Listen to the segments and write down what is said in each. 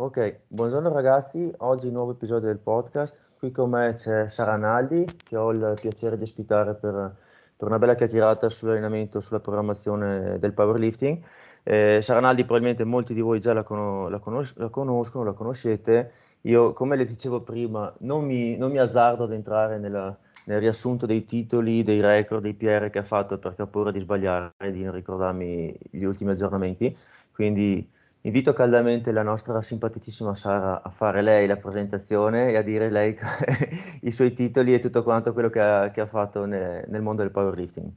Ok, buongiorno ragazzi, oggi nuovo episodio del podcast. Qui con me c'è Sara Naldi, che ho il piacere di ospitare per, per una bella chiacchierata sull'allenamento, sulla programmazione del powerlifting. Eh, Sara Naldi probabilmente molti di voi già la, con- la, conos- la, conoscono, la conoscete. Io, come le dicevo prima, non mi, non mi azzardo ad entrare nella, nel riassunto dei titoli, dei record, dei PR che ha fatto perché ho paura di sbagliare e di non ricordarmi gli ultimi aggiornamenti. Quindi Invito caldamente la nostra simpaticissima Sara a fare lei la presentazione e a dire lei i suoi titoli e tutto quanto quello che ha, che ha fatto nel, nel mondo del powerlifting.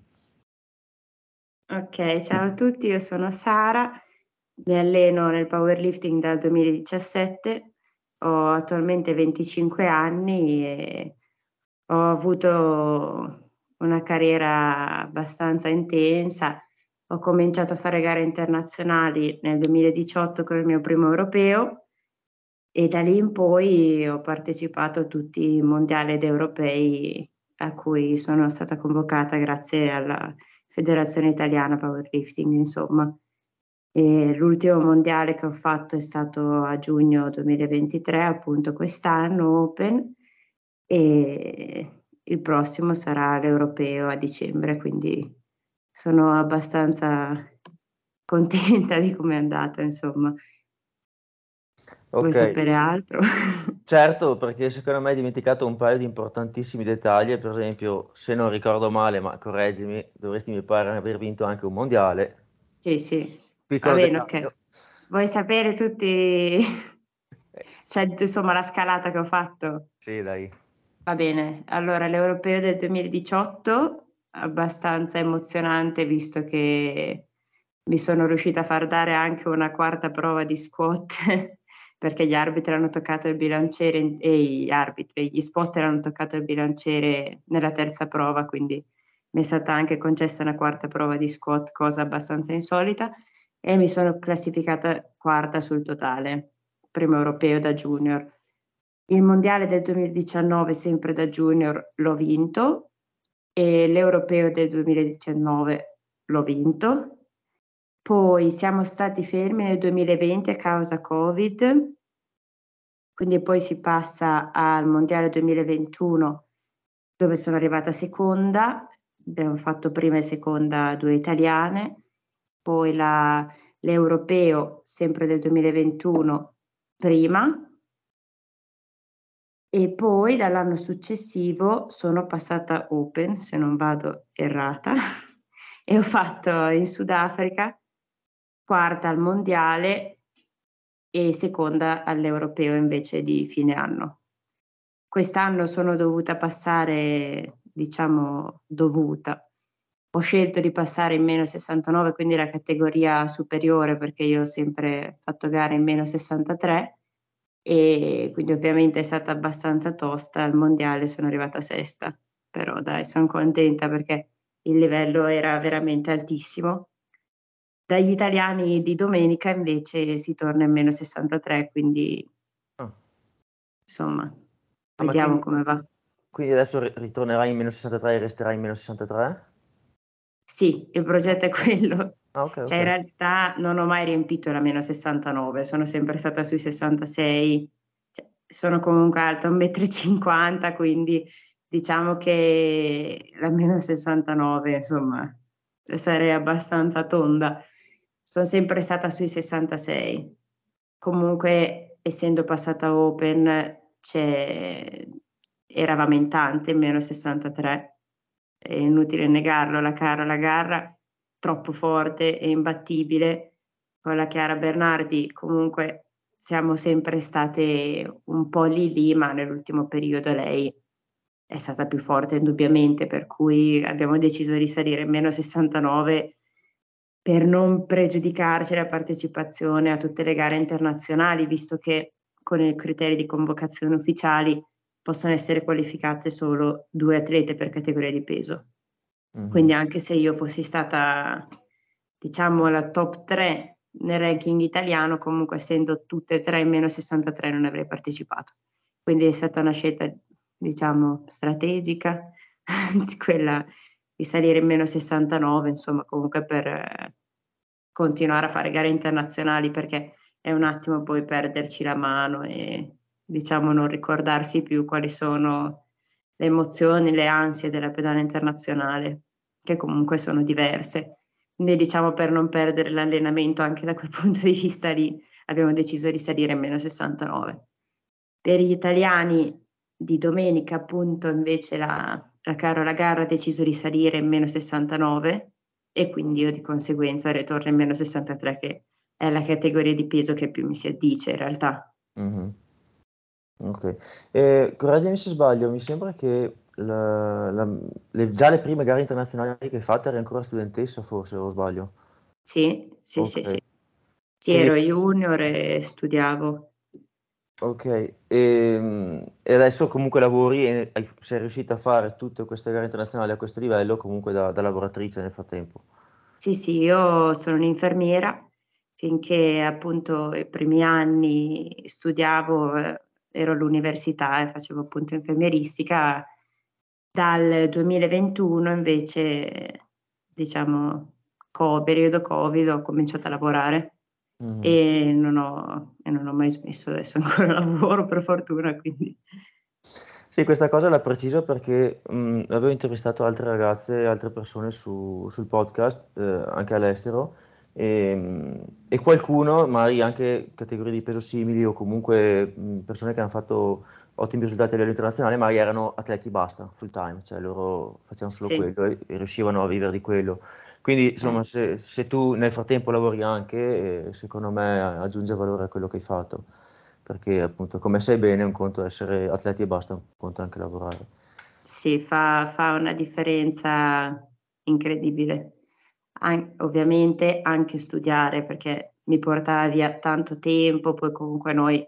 Ok, ciao a tutti, io sono Sara, mi alleno nel powerlifting dal 2017, ho attualmente 25 anni e ho avuto una carriera abbastanza intensa ho cominciato a fare gare internazionali nel 2018 con il mio primo europeo e da lì in poi ho partecipato a tutti i mondiali ed europei a cui sono stata convocata grazie alla Federazione Italiana Powerlifting, insomma. E l'ultimo mondiale che ho fatto è stato a giugno 2023, appunto quest'anno Open, e il prossimo sarà l'europeo a dicembre, quindi sono abbastanza contenta di come è andata, insomma. Vuoi Ok, sapere altro? certo, perché secondo me hai dimenticato un paio di importantissimi dettagli, per esempio, se non ricordo male, ma correggimi, dovresti mi pare aver vinto anche un mondiale. Sì, sì. Va Piccolo bene, dettaglio. ok. Vuoi sapere tutti, cioè, insomma, la scalata che ho fatto? Sì, dai. Va bene, allora l'Europeo del 2018 abbastanza emozionante visto che mi sono riuscita a far dare anche una quarta prova di squat perché gli arbitri hanno toccato il bilanciere e gli arbitri, gli spotter hanno toccato il bilanciere nella terza prova, quindi mi è stata anche concessa una quarta prova di squat, cosa abbastanza insolita, e mi sono classificata quarta sul totale, primo europeo da junior. Il mondiale del 2019, sempre da junior, l'ho vinto e l'Europeo del 2019 l'ho vinto. Poi siamo stati fermi nel 2020 a causa Covid, quindi poi si passa al Mondiale 2021 dove sono arrivata seconda, abbiamo fatto prima e seconda due italiane, poi la, l'Europeo sempre del 2021 prima e poi dall'anno successivo sono passata Open, se non vado errata, e ho fatto in Sudafrica quarta al mondiale e seconda all'europeo invece di fine anno. Quest'anno sono dovuta passare, diciamo, dovuta. Ho scelto di passare in meno 69, quindi la categoria superiore, perché io ho sempre fatto gare in meno 63 e quindi ovviamente è stata abbastanza tosta, al mondiale sono arrivata sesta, però dai, sono contenta perché il livello era veramente altissimo. Dagli italiani di domenica invece si torna in meno 63, quindi oh. insomma, ah, vediamo quindi, come va. Quindi adesso ritornerai in meno 63 e resterai in meno 63? Sì, il progetto è quello. Ah, okay, cioè, okay. in realtà non ho mai riempito la meno 69, sono sempre stata sui 66. Cioè, sono comunque alta 1,50 m, quindi diciamo che la meno 69, insomma, sarei abbastanza tonda. Sono sempre stata sui 66. Comunque, essendo passata open, eravamo in tante, meno 63. È inutile negarlo, la cara, la garra troppo forte e imbattibile. Con la Chiara Bernardi comunque siamo sempre state un po' lì lì, ma nell'ultimo periodo lei è stata più forte indubbiamente, per cui abbiamo deciso di salire meno 69 per non pregiudicarci la partecipazione a tutte le gare internazionali, visto che con i criteri di convocazione ufficiali possono essere qualificate solo due atlete per categoria di peso. Mm-hmm. Quindi anche se io fossi stata, diciamo, la top 3 nel ranking italiano, comunque essendo tutte e tre in meno 63 non avrei partecipato. Quindi è stata una scelta, diciamo, strategica, quella di salire in meno 69, insomma, comunque per continuare a fare gare internazionali, perché è un attimo poi perderci la mano e diciamo non ricordarsi più quali sono le emozioni, le ansie della pedana internazionale, che comunque sono diverse. Quindi diciamo per non perdere l'allenamento anche da quel punto di vista lì abbiamo deciso di salire in meno 69. Per gli italiani di domenica appunto invece la, la Carola Garra ha deciso di salire in meno 69 e quindi io di conseguenza ritorno in meno 63 che è la categoria di peso che più mi si addice in realtà. Mm-hmm. Ok, eh, correggimi se sbaglio, mi sembra che la, la, le, già le prime gare internazionali che hai fatto eri ancora studentessa forse o sbaglio? Sì, sì, okay. sì, sì. Sì, ero junior e studiavo. Ok, e, ehm, e adesso comunque lavori e sei riuscita a fare tutte queste gare internazionali a questo livello comunque da, da lavoratrice nel frattempo? Sì, sì, io sono un'infermiera, finché appunto i primi anni studiavo, eh, ero all'università e facevo appunto infermieristica, dal 2021 invece, diciamo, co- periodo Covid, ho cominciato a lavorare mm-hmm. e, non ho, e non ho mai smesso, adesso ancora lavoro per fortuna, quindi... Sì, questa cosa la preciso perché mh, avevo intervistato altre ragazze, altre persone su, sul podcast, eh, anche all'estero, e, e, qualcuno, magari anche categorie di peso simili o comunque persone che hanno fatto ottimi risultati a livello internazionale, magari erano atleti basta, full time, cioè loro facevano solo sì. quello e, e, riuscivano a vivere di quello. Quindi insomma, se, se, tu nel frattempo lavori anche, eh, secondo me aggiunge valore a quello che hai fatto, perché appunto come sai bene un conto è essere atleti e basta, un conto è anche lavorare. Sì, fa, fa una differenza incredibile. An- ovviamente anche studiare perché mi portava via tanto tempo, poi comunque noi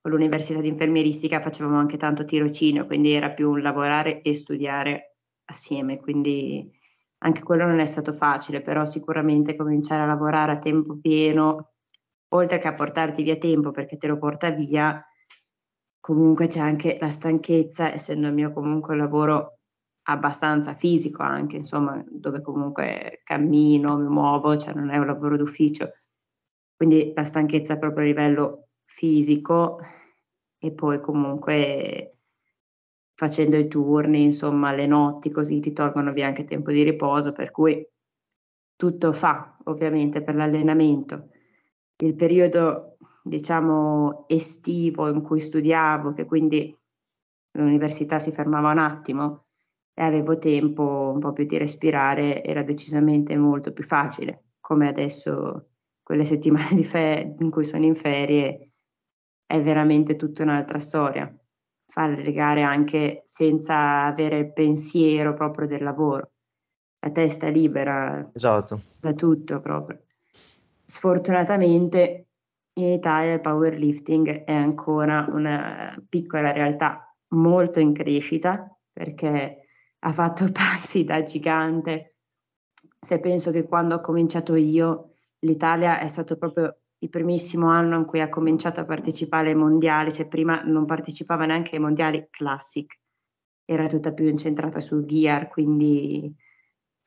con l'università di infermieristica facevamo anche tanto tirocinio, quindi era più un lavorare e studiare assieme, quindi anche quello non è stato facile, però sicuramente cominciare a lavorare a tempo pieno, oltre che a portarti via tempo perché te lo porta via, comunque c'è anche la stanchezza, essendo il mio comunque un lavoro abbastanza fisico anche, insomma, dove comunque cammino, mi muovo, cioè non è un lavoro d'ufficio. Quindi la stanchezza proprio a livello fisico e poi comunque facendo i turni, insomma, le notti, così ti tolgono via anche tempo di riposo, per cui tutto fa ovviamente per l'allenamento. Il periodo, diciamo, estivo in cui studiavo, che quindi l'università si fermava un attimo e avevo tempo un po' più di respirare, era decisamente molto più facile, come adesso quelle settimane di fe- in cui sono in ferie è veramente tutta un'altra storia fare le gare anche senza avere il pensiero proprio del lavoro. La testa libera esatto. da tutto proprio. Sfortunatamente in Italia il powerlifting è ancora una piccola realtà molto in crescita perché ha fatto passi da gigante. Se penso che quando ho cominciato io l'Italia è stato proprio il primissimo anno in cui ha cominciato a partecipare ai mondiali, cioè prima non partecipava neanche ai mondiali classic, era tutta più incentrata sul gear, quindi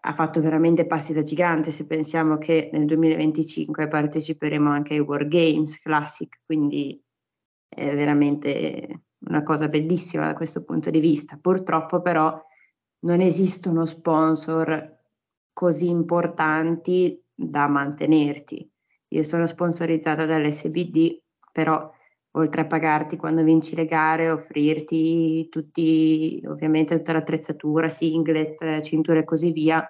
ha fatto veramente passi da gigante se pensiamo che nel 2025 parteciperemo anche ai World Games Classic, quindi è veramente una cosa bellissima da questo punto di vista. Purtroppo però non esistono sponsor così importanti da mantenerti. Io sono sponsorizzata dall'SBD, però oltre a pagarti quando vinci le gare, offrirti tutti, ovviamente tutta l'attrezzatura, singlet, cinture e così via,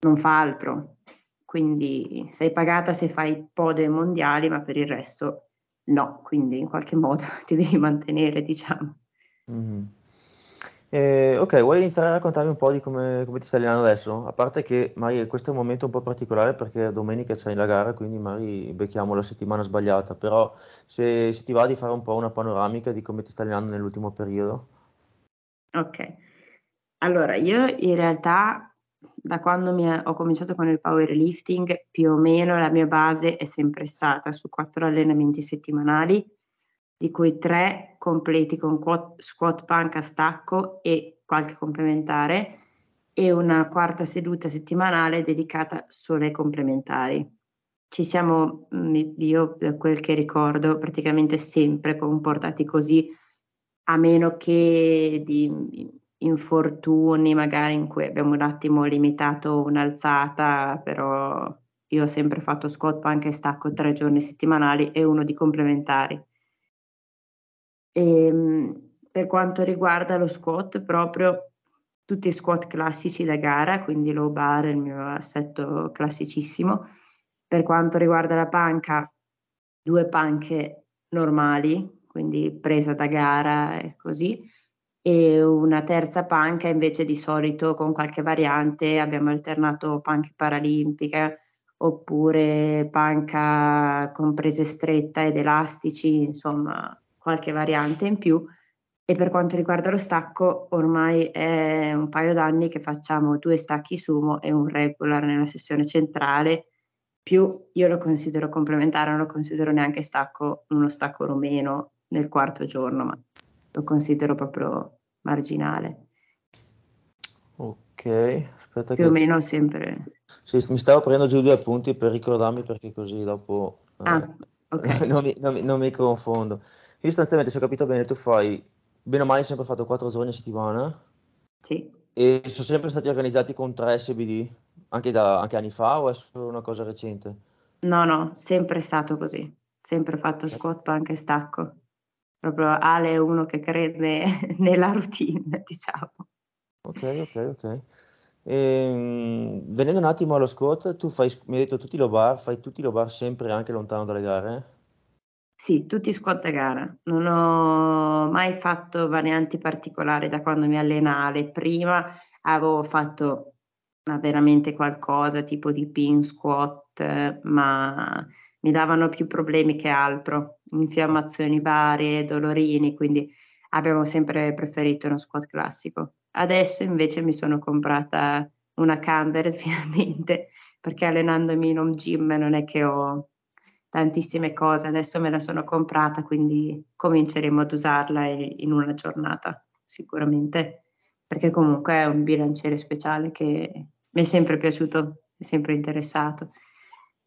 non fa altro. Quindi sei pagata se fai pode mondiali, ma per il resto no, quindi in qualche modo ti devi mantenere, diciamo. Mm-hmm. Eh, ok, vuoi iniziare a raccontarmi un po' di come, come ti stai allenando adesso? A parte che magari questo è un momento un po' particolare perché domenica c'è la gara, quindi magari becchiamo la settimana sbagliata, però se, se ti va di fare un po' una panoramica di come ti stai allenando nell'ultimo periodo. Ok, allora io in realtà da quando ho cominciato con il powerlifting più o meno la mia base è sempre stata su quattro allenamenti settimanali di cui tre completi con squat panca stacco e qualche complementare e una quarta seduta settimanale dedicata solo ai complementari. ci siamo, mm, io da quel che ricordo, praticamente sempre comportati così, a meno che di infortuni magari in cui abbiamo un attimo limitato un'alzata, però io ho sempre fatto squat, punk e stacco tre giorni settimanali e uno di complementari. E, ehm, per quanto riguarda lo squat, proprio tutti i squat classici da gara, quindi low bar, il mio assetto classicissimo. Per quanto riguarda la panca, due panche normali, quindi presa da gara e così, e una terza panca invece di solito con qualche variante abbiamo alternato panche paralimpiche oppure panca con prese stretta ed elastici, insomma qualche variante in più. E per quanto riguarda lo stacco, ormai è un paio d'anni che facciamo due stacchi sumo e un regular nella sessione centrale, più io lo considero complementare, non lo considero neanche stacco, uno stacco romeno nel quarto giorno, ma lo considero proprio marginale. Ok, aspetta più che... o meno sempre. Sì, mi stavo prendendo giù due appunti per ricordarmi perché così dopo ah, eh, okay. non, mi, non, mi, non, mi, confondo. Io sostanzialmente, se ho capito bene, tu fai, bene o male, sempre fatto quattro giorni a settimana? Sì. E sono sempre stati organizzati con tre SBD, anche, da, anche anni fa o è solo una cosa recente? No, no, sempre stato così. Sempre fatto squat, punk e stacco. Proprio Ale è uno che crede nella routine, diciamo. Ok, ok, ok. Ehm, venendo un attimo allo squat, tu fai, mi hai detto tutti i low bar, fai tutti i low bar sempre anche lontano dalle gare? Sì, tutti squat a gara. Non ho mai fatto varianti particolari da quando mi allena Ale. Prima avevo fatto veramente qualcosa tipo di pin squat, ma mi davano più problemi che altro, infiammazioni varie, dolorini, quindi abbiamo sempre preferito uno squat classico. Adesso invece mi sono comprata una Canver finalmente, perché allenandomi in home gym non è che ho tantissime cose, adesso me la sono comprata, quindi cominceremo ad usarla in una giornata sicuramente, perché comunque è un bilanciere speciale che mi è sempre piaciuto, mi è sempre interessato,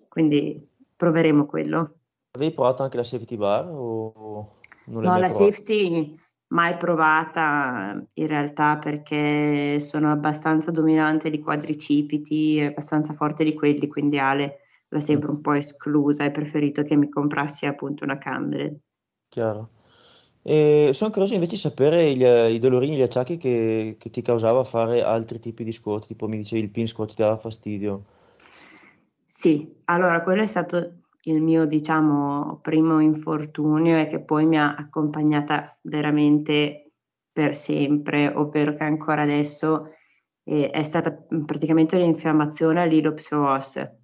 quindi proveremo quello. Avevi provato anche la safety bar o non No, la provata? safety mai provata in realtà perché sono abbastanza dominante di quadricipiti, abbastanza forte di quelli, quindi Ale l'ha sempre un po' esclusa, hai preferito che mi comprassi appunto una Candred. Chiaro. E sono curioso invece di sapere il, i dolorini, gli acciacchi che, che ti causava fare altri tipi di squat, tipo mi dicevi il pin squat ti dava fastidio. Sì, allora quello è stato il mio, diciamo, primo infortunio e che poi mi ha accompagnata veramente per sempre, ovvero che ancora adesso eh, è stata praticamente un'infiammazione all'ilopsoas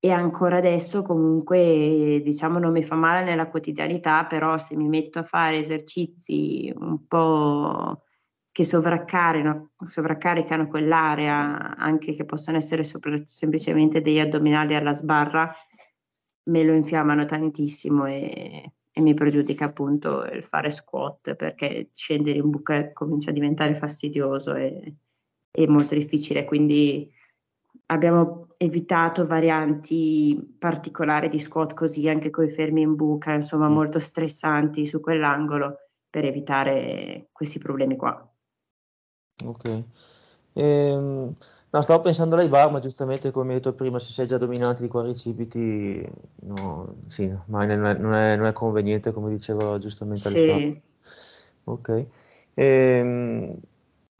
e ancora adesso comunque diciamo non mi fa male nella quotidianità, però se mi metto a fare esercizi un po' che sovraccaricano, quell'area, anche che possono essere sopra, semplicemente degli addominali alla sbarra, me lo infiammano tantissimo e, e, mi pregiudica appunto il fare squat perché scendere in buca comincia a diventare fastidioso e, e molto difficile. Quindi abbiamo evitato varianti particolari di squat così anche con i fermi in buca, insomma mm. molto stressanti su quell'angolo per evitare questi problemi qua. Ok. Ehm, no, stavo pensando all'high bar, ma giustamente come detto prima, se sei già dominante di quadricipiti, no, sì, ma non è, non è, non è conveniente, come dicevo giustamente Alessandro. Sì. Ok. Ehm,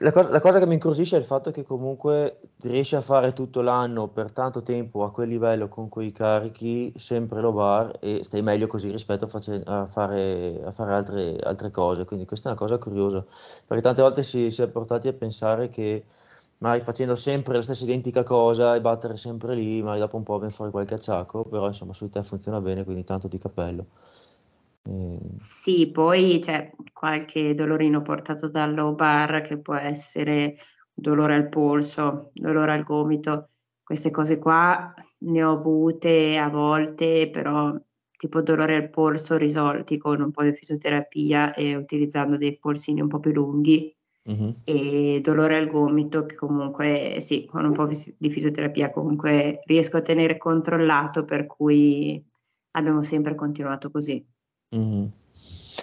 la cosa, la cosa che mi incuriosisce è il fatto che comunque riesci a fare tutto l'anno per tanto tempo a quel livello con quei carichi sempre lo bar e stai meglio così rispetto a, face- a fare, a fare altre, altre cose. Quindi questa è una cosa curiosa, perché tante volte si, si è portati a pensare che magari facendo sempre la stessa identica cosa e battere sempre lì, magari dopo un po' viene fuori qualche acciacco, però insomma su te funziona bene, quindi tanto di cappello. Sì, poi c'è qualche dolorino portato dal low bar che può essere dolore al polso, dolore al gomito, queste cose qua ne ho avute a volte, però tipo dolore al polso risolti con un po' di fisioterapia e utilizzando dei polsini un po' più lunghi, mm-hmm. e dolore al gomito che comunque sì, con un po' di fisioterapia comunque riesco a tenere controllato per cui abbiamo sempre continuato così. Mm-hmm.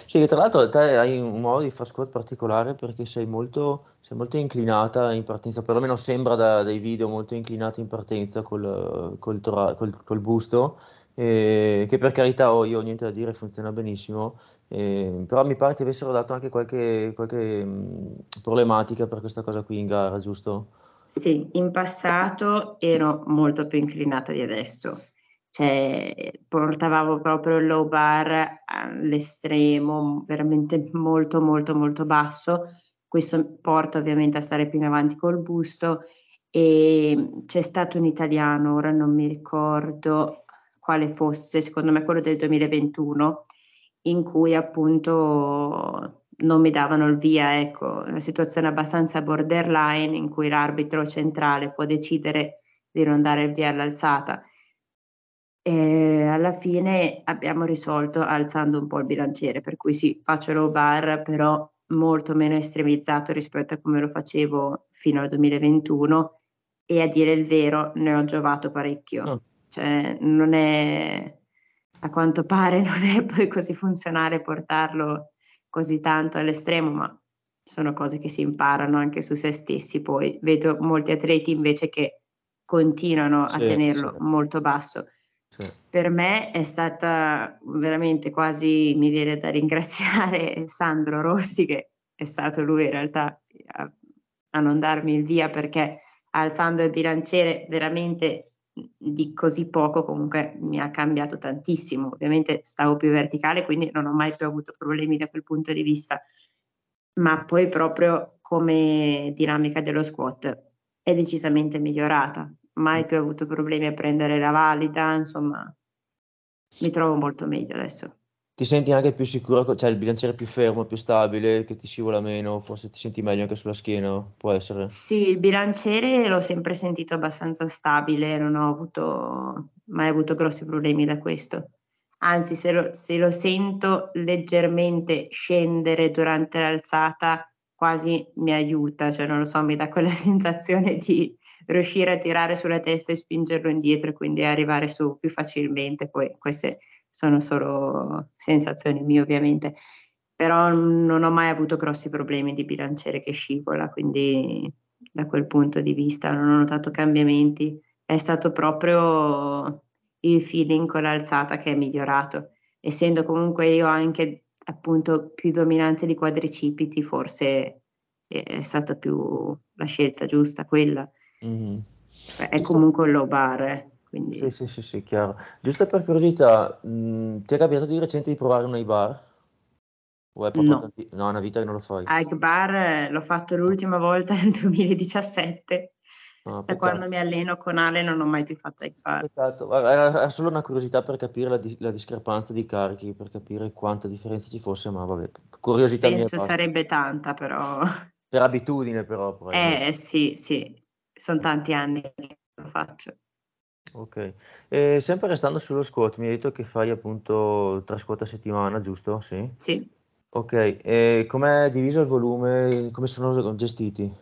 Sì, tra l'altro te hai un modo di fare squat particolare perché sei molto, sei molto inclinata in partenza, perlomeno sembra da, dai video molto inclinata in partenza col, col, tora- col, col busto, eh, che per carità ho, io niente da dire, funziona benissimo, eh, però mi pare ti avessero dato anche qualche, qualche mh, problematica per questa cosa qui in gara, giusto? Sì, in passato ero molto più inclinata di adesso cioè portavamo proprio il low bar all'estremo, veramente molto molto molto basso. Questo porta ovviamente a stare più in avanti col busto e c'è stato un italiano, ora non mi ricordo quale fosse, secondo me quello del 2021, in cui appunto non mi davano il via, ecco, una situazione abbastanza borderline in cui l'arbitro centrale può decidere di non dare il via all'alzata e alla fine abbiamo risolto alzando un po' il bilanciere, per cui sì, faccio low bar, però molto meno estremizzato rispetto a come lo facevo fino al 2021 e a dire il vero ne ho giovato parecchio. Oh. Cioè, non è, a quanto pare, non è poi così funzionale portarlo così tanto all'estremo, ma sono cose che si imparano anche su se stessi. Poi vedo molti atleti invece che continuano sì, a tenerlo sì. molto basso per me è stata veramente quasi, mi viene da ringraziare Sandro Rossi, che è stato lui in realtà a, a non darmi il via perché alzando il bilanciere veramente di così poco comunque mi ha cambiato tantissimo. Ovviamente stavo più verticale, quindi non ho mai più avuto problemi da quel punto di vista, ma poi proprio come dinamica dello squat è decisamente migliorata mai più avuto problemi a prendere la valida, insomma, mi trovo molto meglio adesso. Ti senti anche più sicuro, cioè il bilanciere più fermo, più stabile, che ti scivola meno, forse ti senti meglio anche sulla schiena, può essere? Sì, il bilanciere l'ho sempre sentito abbastanza stabile, non ho avuto, mai avuto grossi problemi da questo. Anzi, se lo, se lo sento leggermente scendere durante l'alzata, quasi mi aiuta, cioè non lo so, mi dà quella sensazione di riuscire a tirare sulla testa e spingerlo indietro e quindi arrivare su più facilmente. Poi queste sono solo sensazioni mie ovviamente, però non ho mai avuto grossi problemi di bilanciere che scivola, quindi da quel punto di vista non ho notato cambiamenti. È stato proprio il feeling con l'alzata che è migliorato. Essendo comunque io anche appunto più dominante di quadricipiti, forse è stata più la scelta giusta quella. Mm-hmm. È comunque un low bar, eh, quindi... Sì, sì, sì, sì, chiaro. Giusto per curiosità, mh, mm, ti è capitato di recente di provare un high bar? O è no. Una, no, una vita che non lo fai? High bar eh, l'ho fatto l'ultima volta nel 2017. Ah, da quando mi alleno con Ale non ho mai più fatto high bar. Era solo una curiosità per capire la, di- la, discrepanza di carichi, per capire quanta differenza ci fosse, ma vabbè, curiosità Penso mia. sarebbe tanta, però... Per abitudine, però. Eh, sì, sì sono tanti anni che lo faccio. Ok, e sempre restando sullo squat, mi hai detto che fai appunto tre squat a settimana, giusto? Sì. Sì. Ok, e com'è diviso il volume? Come sono gestiti?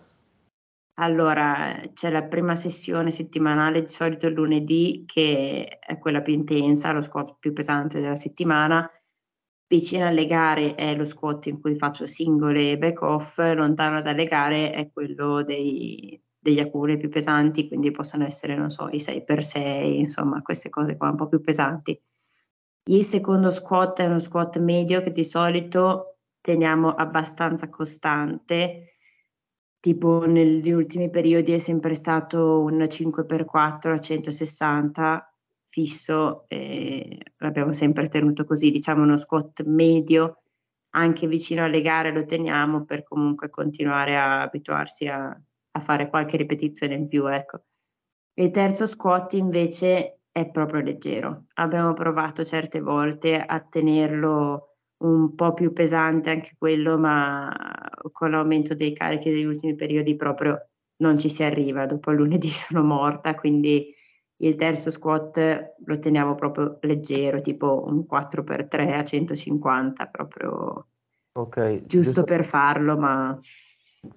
Allora, c'è la prima sessione settimanale, di solito il lunedì, che è quella più intensa, lo squat più pesante della settimana. Vicino alle gare è lo squat in cui faccio singole e back off, lontano dalle gare è quello dei, degli accumuli più pesanti, quindi possono essere, non so, i 6x6, insomma, queste cose qua un po' più pesanti. Il secondo squat è uno squat medio che di solito teniamo abbastanza costante, tipo negli ultimi periodi è sempre stato un 5x4 a 160 fisso, e l'abbiamo sempre tenuto così, diciamo uno squat medio, anche vicino alle gare lo teniamo per comunque continuare a abituarsi a, a fare qualche ripetizione in più, ecco. Il terzo squat invece è proprio leggero. Abbiamo provato certe volte a tenerlo un po' più pesante anche quello, ma con l'aumento dei carichi degli ultimi periodi proprio non ci si arriva. Dopo lunedì sono morta, quindi il terzo squat lo teniamo proprio leggero, tipo un 4x3 a 150, proprio okay, giusto, giusto per farlo, ma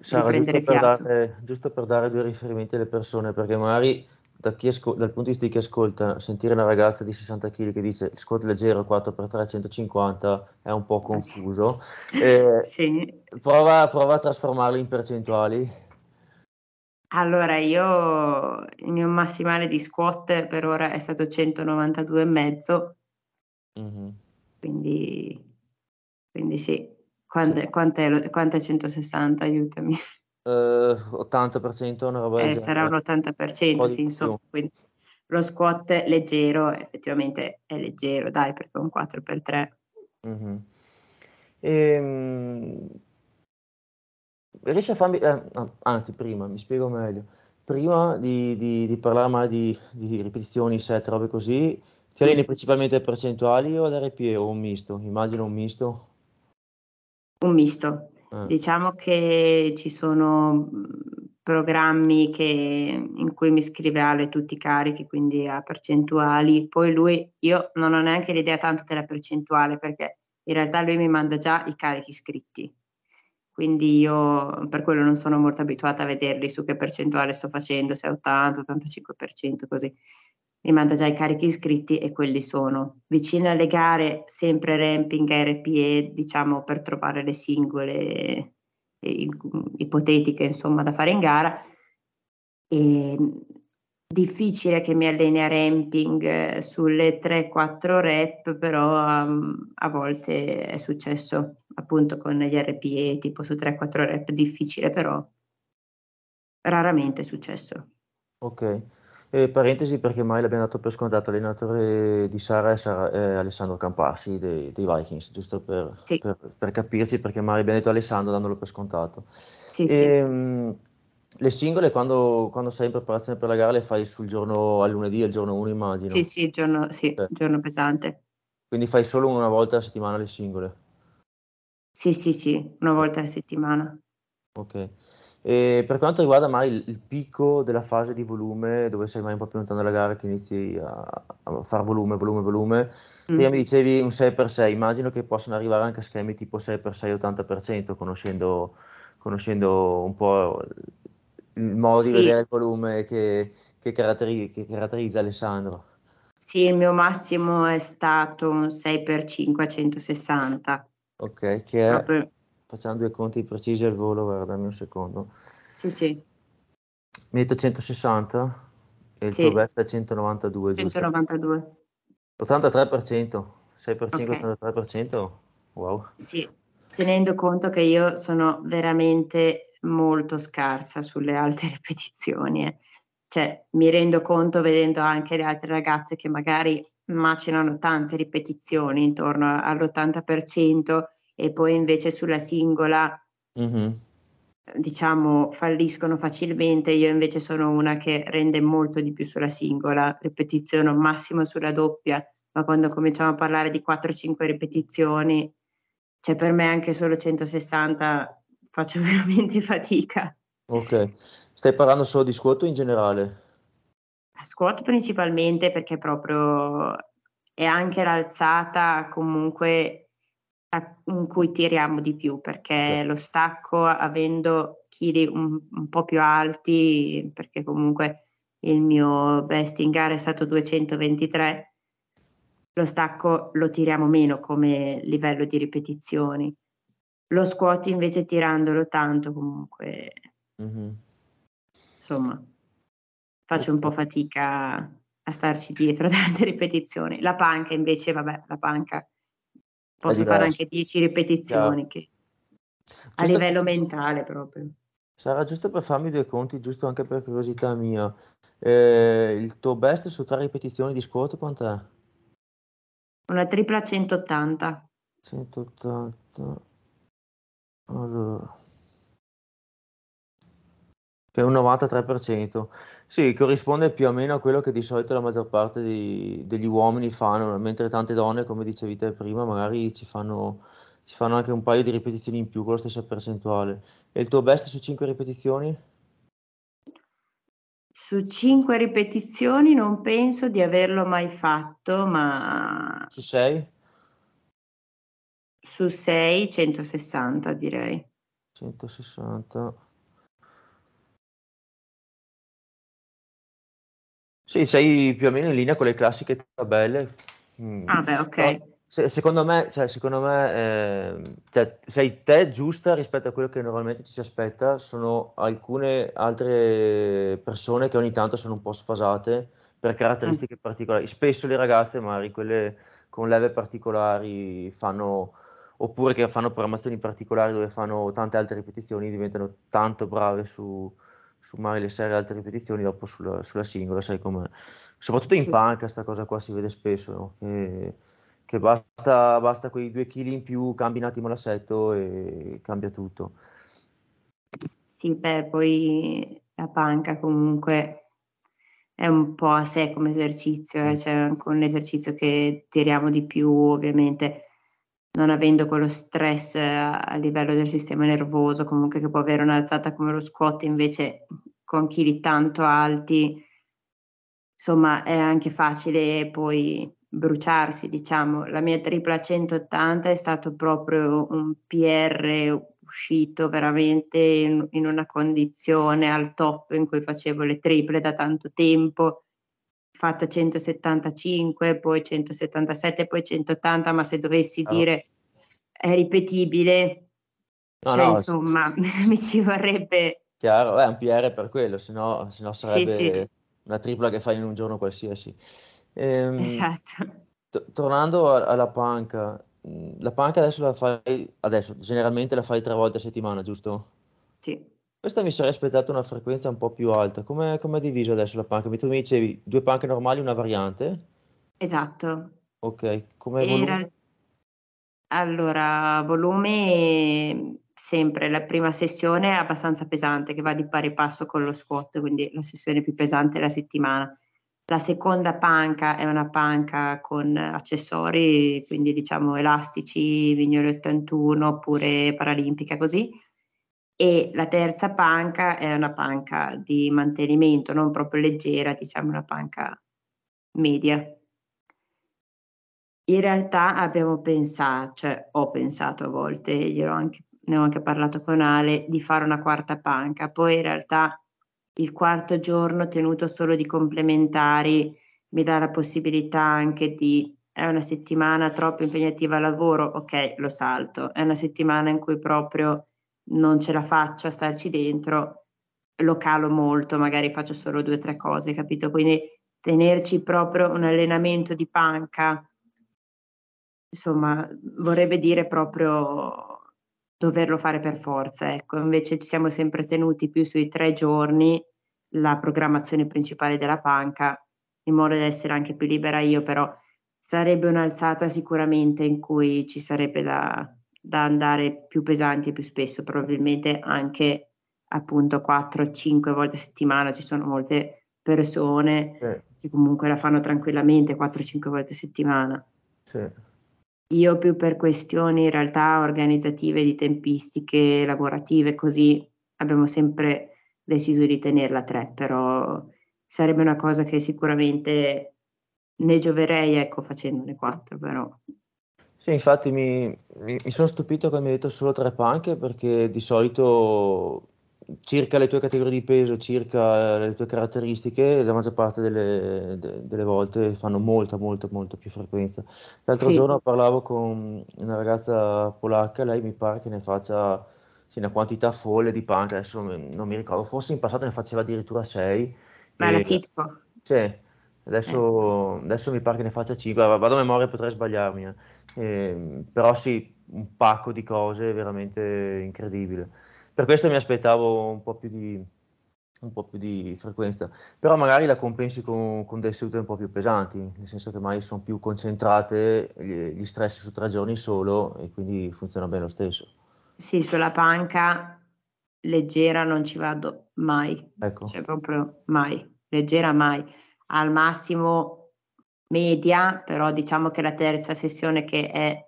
Sara, giusto per, dare, giusto per, dare, due riferimenti alle persone, perché magari da ascol- dal punto di vista di chi ascolta, sentire una ragazza di 60 kg che dice squat leggero 4x3 150 è un po' confuso. Eh, sì. prova, prova a trasformarlo in percentuali. Allora, io il mio massimale di squat per ora è stato 192,5, mm-hmm. quindi, quindi sì. Quant'è, quanto è 160? Aiutami. Uh, 80%, una roba eh, Sarà un 80%, sì, insomma. Quindi lo squat leggero, effettivamente è leggero, dai, perché è un 4x3. Mm-hmm. Ehm, riesci a farmi, eh, anzi prima, mi spiego meglio, prima di, di, di parlare mai di, di, ripetizioni, set, robe così, ti alleni principalmente percentuali o ad RPE o un misto? Immagino un misto. Un misto. Ah. Diciamo che ci sono programmi che, in cui mi scrive Ale tutti i carichi, quindi a percentuali. Poi lui, io non ho neanche l'idea tanto della percentuale perché in realtà lui mi manda già i carichi scritti. Quindi io per quello non sono molto abituata a vederli su che percentuale sto facendo, se è 80, 85%, così mi manda già i carichi iscritti e quelli sono. Vicino alle gare, sempre ramping RPE, diciamo per trovare le singole eh, ipotetiche, insomma, da fare in gara. E difficile che mi alleni a ramping eh, sulle 3-4 rep, però um, a volte è successo appunto con gli RPE, tipo su 3-4 rep, difficile però raramente è successo. Ok. E parentesi perché mai l'abbiamo dato per scontato, allenatore di Sara è, Sara, è Alessandro Campassi dei, dei Vikings, giusto per, sì. per, per, capirci perché mai abbiamo detto Alessandro dandolo per scontato. Sì, e, sì. Ehm, le singole quando, quando, sei in preparazione per la gara le fai sul giorno, al lunedì, al giorno 1 immagino? Sì, sì, giorno, sì, eh. giorno pesante. Quindi fai solo una volta a settimana le singole? Sì, sì, sì, una volta a settimana. Ok. E per quanto riguarda mai il, il, picco della fase di volume, dove sei mai un po' più lontano dalla gara, che inizi a, a fare volume, volume, volume, mm. prima mi dicevi un 6x6, immagino che possano arrivare anche a schemi tipo 6x6 80%, conoscendo, conoscendo un po' il modo sì. di vedere il volume che, che, caratteri, che caratterizza Alessandro. Sì, il mio massimo è stato un 6x5 a 160. Ok, che è... Proprio Facciamo due conti precisi al volo, guarda, dammi un secondo. Sì, sì. Mi hai detto 160 e il sì. tuo best è 192, 192. Giusto? 83%, 6 per 5, okay. 83%, wow. Sì, tenendo conto che io sono veramente molto scarsa sulle alte ripetizioni. Eh. Cioè, mi rendo conto vedendo anche le altre ragazze che magari macinano tante ripetizioni, intorno all'80%, e poi invece sulla singola mm-hmm. diciamo falliscono facilmente io invece sono una che rende molto di più sulla singola ripetizione massimo sulla doppia ma quando cominciamo a parlare di 4-5 ripetizioni cioè per me anche solo 160 faccio veramente fatica ok stai parlando solo di squat o in generale? squat principalmente perché proprio è anche l'alzata comunque in cui tiriamo di più perché lo stacco avendo chili un, un po' più alti perché comunque il mio best in gara è stato 223 lo stacco lo tiriamo meno come livello di ripetizioni. Lo squat invece tirandolo tanto comunque mm-hmm. insomma faccio un po' fatica a starci dietro tante ripetizioni. La panca invece vabbè la panca Posso fare anche 10 ripetizioni che, a livello per... mentale proprio. Sarà giusto per farmi due conti, giusto anche per curiosità mia. Eh, il tuo best su tre ripetizioni di squat quant'è? Una tripla 180. 180. Che è un 93%. Sì, corrisponde più o meno a quello che di solito la maggior parte di, degli uomini fanno, mentre tante donne, come dicevi te prima, magari ci fanno, ci fanno anche un paio di ripetizioni in più con la stessa percentuale. E il tuo best su 5 ripetizioni? Su 5 ripetizioni non penso di averlo mai fatto, ma... Su 6? Su 6, 160 direi. 160. Sì, sei più o meno in linea con le classiche tabelle. Mm. Ah, beh, ok. Se, secondo me, cioè, secondo me eh, cioè, sei te giusta rispetto a quello che normalmente ci si aspetta. Sono alcune altre persone che ogni tanto sono un po' sfasate per caratteristiche mm. particolari. Spesso le ragazze, magari quelle con leve particolari, fanno oppure che fanno programmazioni particolari dove fanno tante altre ripetizioni, diventano tanto brave su, su magari le serie altre ripetizioni, dopo sulla, sulla singola, sai come. Soprattutto in sì. panca, questa cosa qua si vede spesso, no? che che basta, basta quei due chili in più, cambi un attimo l'assetto e cambia tutto. Sì, beh, poi la panca comunque è un po' a sé come esercizio, eh? cioè anche un esercizio che tiriamo di più, ovviamente non avendo quello stress a, a livello del sistema nervoso, comunque che può avere un'alzata come lo squat, invece con chili tanto alti, insomma, è anche facile poi bruciarsi, diciamo. La mia tripla 180 è stato proprio un PR uscito veramente in, in, una condizione al top in cui facevo le triple da tanto tempo, fatta 175, poi 177, poi 180, ma se dovessi oh. dire è ripetibile, no, cioè, no, insomma, mi ci vorrebbe... Chiaro, è un PR per quello, se no, sarebbe sì, sì. una tripla che fai in un giorno qualsiasi. Ehm, esatto. T- tornando alla panca, mm, la panca adesso la fai, adesso generalmente la fai tre volte a settimana, giusto? Sì. Questa mi sarei aspettato una frequenza un po' più alta. Come è diviso adesso la panca? Tu mi dicevi due panche normali, una variante? Esatto. Ok, come volume? Allora, volume sempre la prima sessione è abbastanza pesante, che va di pari passo con lo squat, quindi la sessione più pesante è la settimana. La seconda panca è una panca con accessori, quindi diciamo elastici, Vignoli 81 oppure paralimpica così. E la terza panca è una panca di mantenimento, non proprio leggera, diciamo una panca media. In realtà abbiamo pensato, cioè ho pensato a volte, anche, ne ho anche parlato con Ale, di fare una quarta panca, poi in realtà il quarto giorno tenuto solo di complementari mi dà la possibilità anche di è una settimana troppo impegnativa al lavoro, ok, lo salto. È una settimana in cui proprio non ce la faccio a starci dentro, lo calo molto, magari faccio solo due o tre cose, capito? Quindi tenerci proprio un allenamento di panca, insomma, vorrebbe dire proprio doverlo fare per forza, ecco. Invece ci siamo sempre tenuti più sui tre giorni la programmazione principale della panca, in modo da essere anche più libera io, però sarebbe un'alzata sicuramente in cui ci sarebbe da, da andare più pesanti e più spesso, probabilmente anche appunto 4-5 volte a settimana, ci sono molte persone sì. che comunque la fanno tranquillamente 4-5 volte a settimana. Sì. Io più per questioni in realtà organizzative, di tempistiche lavorative, così abbiamo sempre deciso di tenerla a tre, però sarebbe una cosa che sicuramente ne gioverei ecco, facendone quattro, però. Sì, infatti mi, mi, mi sono stupito che mi hai detto solo tre panche perché di solito circa le tue categorie di peso, circa le tue caratteristiche, la maggior parte delle, de, delle volte fanno molta, molta, molta più frequenza. L'altro sì. giorno parlavo con una ragazza polacca, lei mi pare che ne faccia sì, una quantità folle di panca, adesso non mi ricordo, forse in passato ne faceva addirittura 6. Ma la Sitco? Sì, adesso, eh. adesso, mi pare che ne faccia 5, vado a memoria, potrei sbagliarmi, eh. Eh, però sì, un pacco di cose veramente incredibile. Per questo mi aspettavo un po' più di, un po' più di frequenza, però magari la compensi con, con delle sedute un po' più pesanti, nel senso che magari sono più concentrate gli, gli stress su tre giorni solo e quindi funziona bene lo stesso. Sì, sulla panca leggera non ci vado mai, Ecco. cioè proprio mai, leggera mai. Al massimo media, però diciamo che la terza sessione che è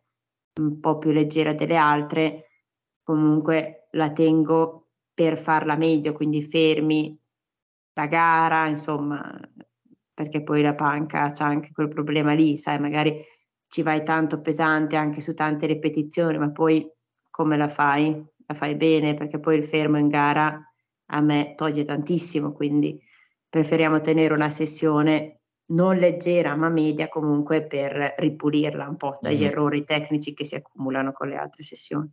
un po' più leggera delle altre, comunque la tengo per farla meglio, quindi fermi la gara, insomma, perché poi la panca c'ha anche quel problema lì, sai, magari ci vai tanto pesante anche su tante ripetizioni, ma poi come la fai? la fai bene, perché poi il fermo in gara a me toglie tantissimo, quindi preferiamo tenere una sessione non leggera ma media comunque per ripulirla un po' dagli mm-hmm. errori tecnici che si accumulano con le altre sessioni.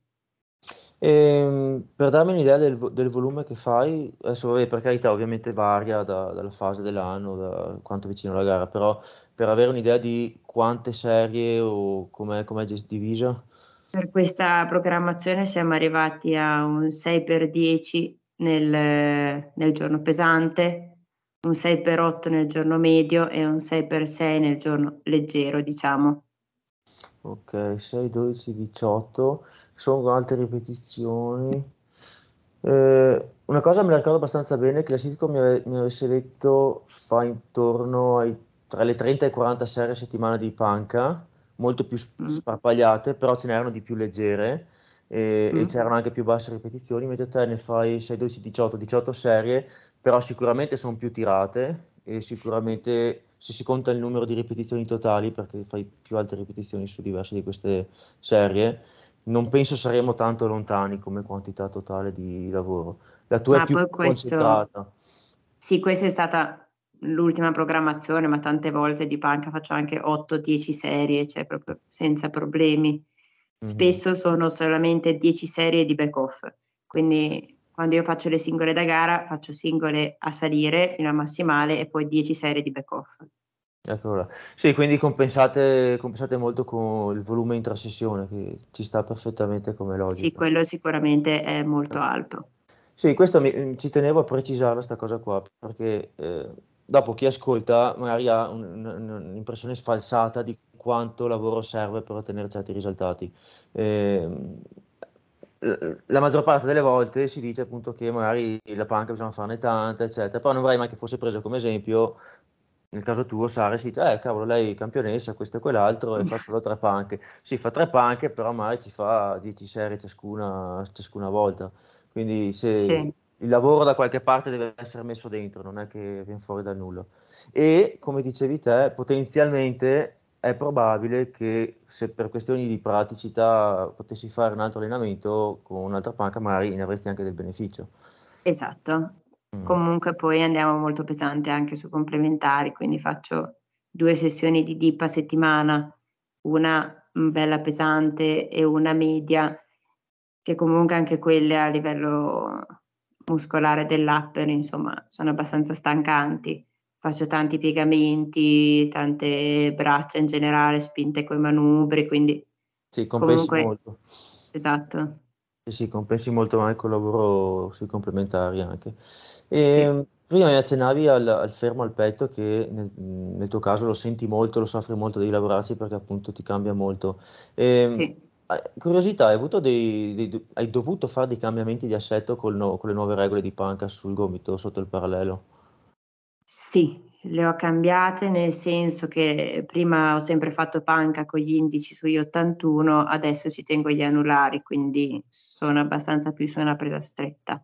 E, ehm, per darmi un'idea del, del, volume che fai, adesso vabbè, per carità ovviamente varia da, dalla fase dell'anno, da quanto vicino alla gara, però per avere un'idea di quante serie o com'è, com'è divisa? Per questa programmazione siamo arrivati a un 6x10 nel, nel giorno pesante, un 6x8 nel giorno medio e un 6x6 nel giorno leggero, diciamo. Ok, 6, 12, 18 sono altre ripetizioni. Eh, una cosa me la ricordo abbastanza bene che la Sitcom mi, ave- mi avesse detto fa intorno ai, tra le 30 e 40 serie a settimana di panca, molto più mm. sparpagliate, però ce n'erano di più leggere e, mm. e c'erano anche più basse ripetizioni, mentre te ne fai 6, 12, 18, 18 serie, però sicuramente sono più tirate e sicuramente se si conta il numero di ripetizioni totali, perché fai più alte ripetizioni su diverse di queste serie, non penso saremo tanto lontani come quantità totale di lavoro. La tua ma è più questo, concentrata. Sì, questa è stata l'ultima programmazione, ma tante volte di panca faccio anche 8-10 serie, cioè proprio senza problemi. Mm-hmm. Spesso sono solamente 10 serie di back-off, quindi quando io faccio le singole da gara faccio singole a salire fino a massimale e poi 10 serie di back-off. Ecco Sì, quindi compensate, compensate molto con il volume in trasmissione, che ci sta perfettamente come logica. Sì, quello sicuramente è molto alto. Sì, questo mi, ci tenevo a precisare questa cosa qua, perché eh, dopo chi ascolta magari ha un, un'impressione sfalsata di quanto lavoro serve per ottenere certi risultati. Eh, la maggior parte delle volte si dice appunto che magari la panca bisogna farne tanta, eccetera, però non vorrei mai che fosse preso come esempio nel caso tuo Sara si dice, eh cavolo, lei è campionessa, questo e quell'altro e fa solo tre panche. Sì, fa tre panche, però magari ci fa 10 serie ciascuna, ciascuna volta. Quindi se sì. il lavoro da qualche parte deve essere messo dentro, non è che viene fuori dal nulla. E come dicevi te, potenzialmente è probabile che se per questioni di praticità potessi fare un altro allenamento con un'altra panca, magari ne avresti anche del beneficio. Esatto, Mm. Comunque poi andiamo molto pesante anche su complementari, quindi faccio due sessioni di dip a settimana, una bella pesante e una media, che comunque anche quelle a livello muscolare dell'upper, insomma, sono abbastanza stancanti. Faccio tanti piegamenti, tante braccia in generale, spinte coi manubri, quindi sì, compensi comunque, molto. Esatto. Sì, sì, compensi molto anche il lavoro sui complementari anche. E, ehm, sì. Prima mi accennavi al, al, fermo al petto che nel, nel, tuo caso lo senti molto, lo soffri molto di lavorarci perché appunto ti cambia molto. E, ehm, sì. Curiosità, hai, avuto dei, dei, hai dovuto fare dei cambiamenti di assetto con, no, con le nuove regole di panca sul gomito sotto il parallelo? Sì, le ho cambiate nel senso che prima ho sempre fatto panca con gli indici sugli 81, adesso ci tengo gli anulari, quindi sono abbastanza più su una presa stretta.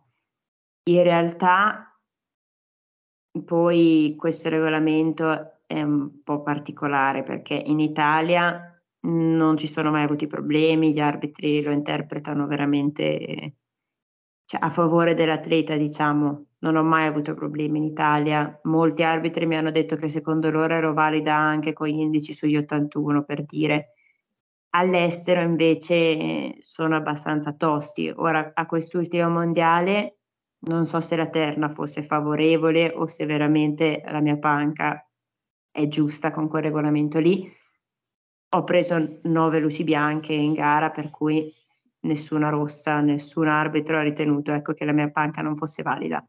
In realtà poi questo regolamento è un po' particolare perché in Italia non ci sono mai avuti problemi, gli arbitri lo interpretano veramente cioè, a favore dell'atleta, diciamo, non ho mai avuto problemi in Italia. Molti arbitri mi hanno detto che secondo loro ero valida anche con gli indici sugli 81 per dire. All'estero invece sono abbastanza tosti. Ora a quest'ultimo mondiale non so se la terna fosse favorevole o se veramente la mia panca è giusta con quel regolamento lì. Ho preso nove luci bianche in gara per cui nessuna rossa, nessun arbitro ha ritenuto ecco, che la mia panca non fosse valida.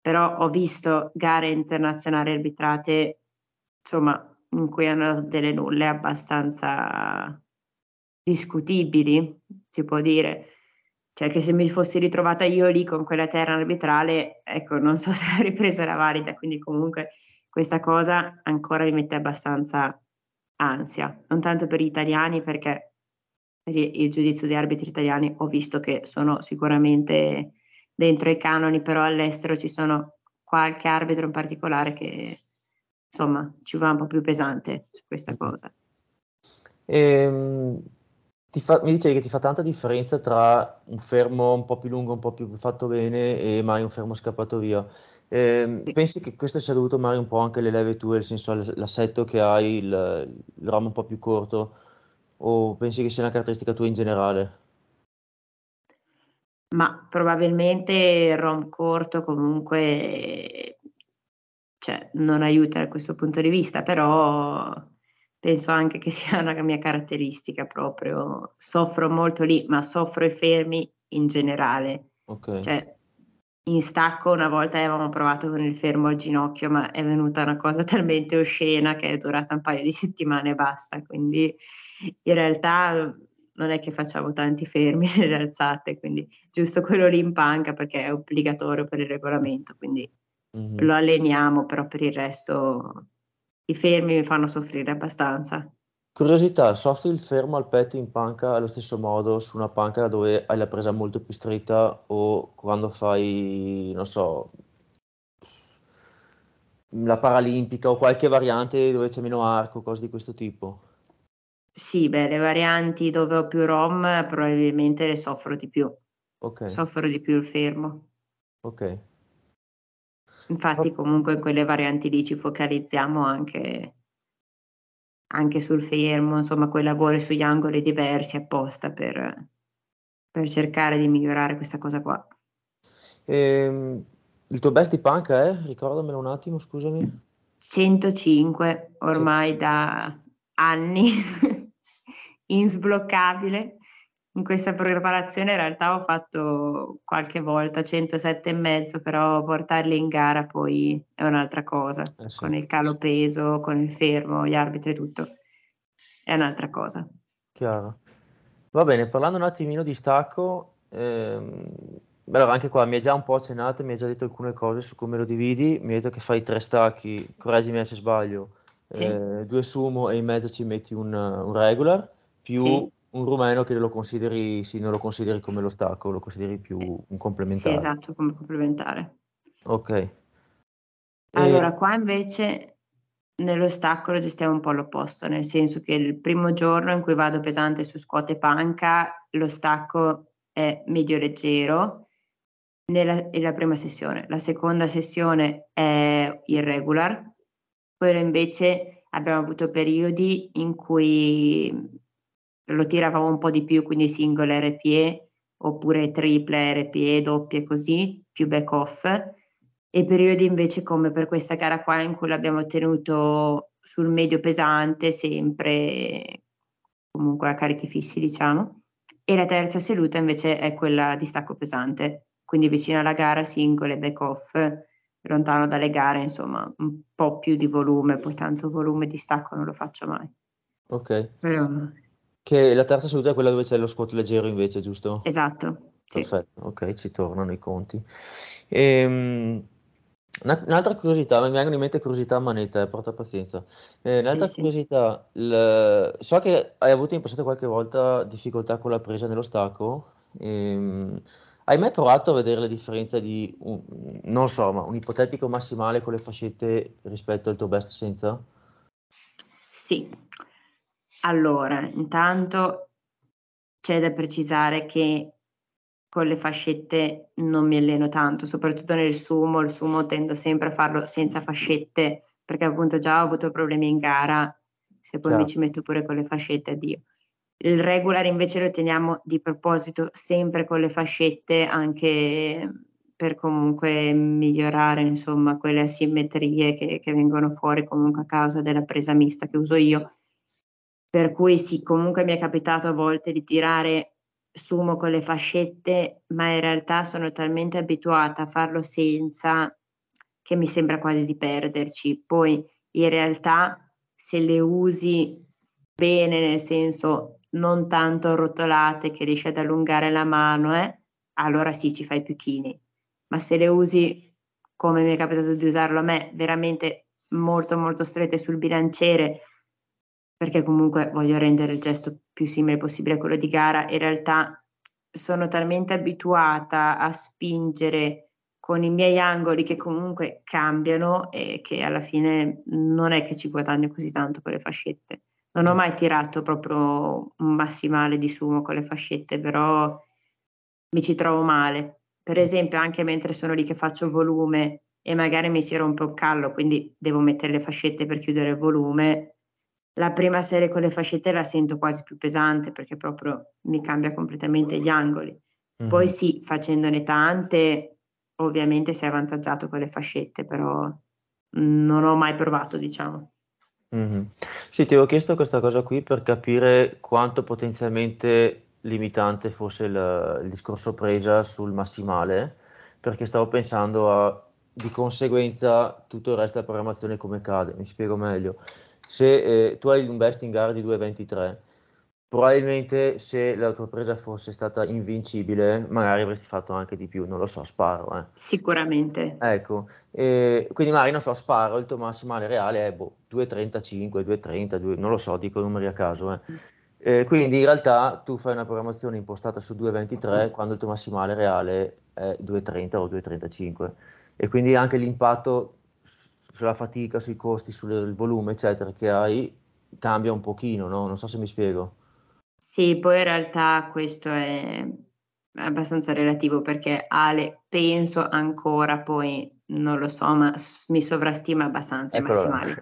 Però ho visto gare internazionali arbitrate, insomma, in cui hanno delle nulle abbastanza discutibili, si può dire. Cioè che se mi fossi ritrovata io lì con quella terra arbitrale, ecco, non so se la ripresa era valida, quindi comunque questa cosa ancora mi mette abbastanza ansia, non tanto per gli italiani perché il giudizio di arbitri italiani ho visto che sono sicuramente dentro i canoni, però all'estero ci sono qualche arbitro in particolare che insomma ci va un po' più pesante su questa cosa. Ehm, fa, mi dicevi che ti fa tanta differenza tra un fermo un po' più lungo, un po' più fatto bene e mai un fermo scappato via. Eh, pensi che questo sia dovuto magari un po' anche alle leve tue, nel senso l'assetto che hai, il, il ramo un po' più corto, o pensi che sia una caratteristica tua in generale? Ma probabilmente il rom corto comunque cioè, non aiuta da questo punto di vista, però penso anche che sia una mia caratteristica proprio. Soffro molto lì, ma soffro i fermi in generale. Ok. Cioè, in stacco una volta avevamo provato con il fermo al ginocchio, ma è venuta una cosa talmente oscena che è durata un paio di settimane e basta. Quindi in realtà non è che facciamo tanti fermi nelle alzate, quindi giusto quello lì in panca perché è obbligatorio per il regolamento, quindi mm-hmm. lo alleniamo, però per il resto i fermi mi fanno soffrire abbastanza. Curiosità, soffri il fermo al petto in panca allo stesso modo su una panca dove hai la presa molto più stretta o quando fai, non so, la paralimpica o qualche variante dove c'è meno arco, cose di questo tipo? Sì, beh, le varianti dove ho più ROM probabilmente le soffro di più. Ok, Soffro di più il fermo. ok. Infatti comunque in quelle varianti lì ci focalizziamo anche, anche sul fermo, insomma quei lavori sugli angoli diversi apposta per, per cercare di migliorare questa cosa qua. Ehm, il tuo best di panca è? Ricordamelo un attimo, scusami. 105 ormai da anni. insbloccabile. In questa preparazione in realtà ho fatto qualche volta 107 e mezzo, però portarli in gara poi è un'altra cosa, Eh sì, con il calo peso, con il fermo, gli arbitri e tutto, è un'altra cosa. chiaro. Va bene, parlando un attimino di stacco, ehm, allora anche qua mi hai già un po' accennato, mi hai già detto alcune cose su come lo dividi, mi hai detto che fai tre stacchi, correggimi se sbaglio, Sì, eh, due sumo e in mezzo ci metti un, un regular, più sì, un rumeno che lo consideri, sì, non lo consideri come lo stacco, lo consideri più un sì, complementare. esatto, come complementare. Ok. E, Allora, qua invece nello stacco lo gestiamo un po' all'opposto, nel senso che il primo giorno in cui vado pesante su squat e panca, lo stacco è medio leggero, nella, è la prima sessione. La seconda sessione è irregular, quello invece abbiamo avuto periodi in cui lo tiravamo un po' di più, quindi single RPE oppure triple RPE, doppie così, più back off. E periodi invece come per questa gara qua in cui l'abbiamo tenuto sul medio pesante sempre comunque a carichi fissi diciamo. E la terza seduta invece è quella di stacco pesante quindi vicino alla gara singole back off lontano dalle gare insomma un po' più di volume poi tanto volume di stacco non lo faccio mai. Ok. però Che la terza seduta è quella dove c'è lo squat leggero invece, giusto? esatto sì Perfetto, ok, ci tornano i conti. Ehm, una- un'altra curiosità, mi vengono in mente curiosità a manetta, eh, porta pazienza. Eh, sì un'altra sì curiosità, il- so che hai avuto in passato qualche volta difficoltà con la presa nello stacco. Ehm, hai mai provato a vedere la differenza di, un, non so, ma un ipotetico massimale con le fascette rispetto al tuo best senza? sì allora intanto c'è da precisare che con le fascette non mi alleno tanto, soprattutto nel sumo, il sumo tendo sempre a farlo senza fascette perché appunto già ho avuto problemi in gara, se poi mi Chiaro, ci metto pure con le fascette, addio. Il regular invece lo teniamo di proposito sempre con le fascette anche per comunque migliorare insomma quelle asimmetrie che, che vengono fuori comunque a causa della presa mista che uso io. Per cui sì, comunque mi è capitato a volte di tirare sumo con le fascette, ma in realtà sono talmente abituata a farlo senza che mi sembra quasi di perderci. Poi in realtà se le usi bene, nel senso non tanto arrotolate che riesci ad allungare la mano, eh, allora sì, ci fai più chini. Ma se le usi come mi è capitato di usarlo a me, veramente molto molto strette sul bilanciere, perché comunque voglio rendere il gesto più simile possibile a quello di gara, in realtà sono talmente abituata a spingere con i miei angoli che comunque cambiano e che alla fine non è che ci guadagno così tanto con le fascette. Non ho mai tirato proprio un massimale di sumo con le fascette, però mi ci trovo male. Per esempio, anche mentre sono lì che faccio volume e magari mi si rompe un callo, quindi devo mettere le fascette per chiudere il volume, la prima serie con le fascette la sento quasi più pesante perché proprio mi cambia completamente gli angoli. Mm-hmm. Poi sì, facendone tante, ovviamente sei avvantaggiato con le fascette, però non ho mai provato, diciamo. Mm-hmm. Sì, ti avevo chiesto questa cosa qui per capire quanto potenzialmente limitante fosse il, il discorso presa sul massimale, perché stavo pensando a di conseguenza tutto il resto della programmazione come cade. Mi spiego meglio. Se eh, tu hai un best in gara di 2,23, probabilmente se la tua presa fosse stata invincibile, magari avresti fatto anche di più, non lo so, sparo. Eh. Sicuramente. Ecco, eh, quindi magari non so, sparo, il tuo massimale reale è boh, 2,35, 2,30, 2, non lo so, dico numeri a caso. Eh. Eh, quindi in realtà tu fai una programmazione impostata su 2,23 quando il tuo massimale reale è 2,30 o 2,35 e quindi anche l'impatto sulla fatica, sui costi, sul volume, eccetera, che hai cambia un pochino, no? Non so se mi spiego. Sì, poi in realtà questo è abbastanza relativo perché Ale penso ancora poi non lo so, ma mi sovrastima abbastanza i massimali.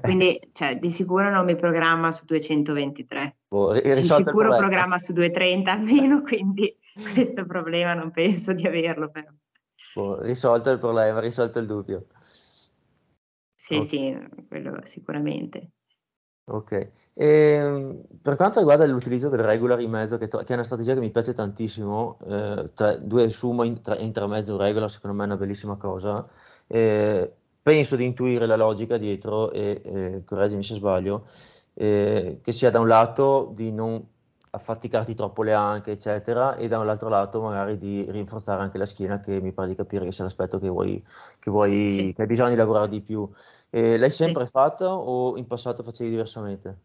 Quindi, cioè, di sicuro non mi programma su 223. Boh, di sicuro programma su 230 almeno, quindi questo problema non penso di averlo però. Boh, risolto il problema, risolto il dubbio. Sì, okay. sì, quello sicuramente. Ok, e, ehm, per quanto riguarda l'utilizzo del regular in mezzo, che, che, è una strategia che mi piace tantissimo, eh, tra due sumo in, tra, intermezzo un regular, secondo me è una bellissima cosa. Eh, penso di intuire la logica dietro, e eh, correggimi se sbaglio, eh, che sia da un lato di non affaticarti troppo le anche, eccetera, e dall'altro lato magari di rinforzare anche la schiena, che mi pare di capire che sia l'aspetto che vuoi, che, vuoi, sì. che hai bisogno di lavorare di più. E l'hai sempre sì. fatto o in passato facevi diversamente?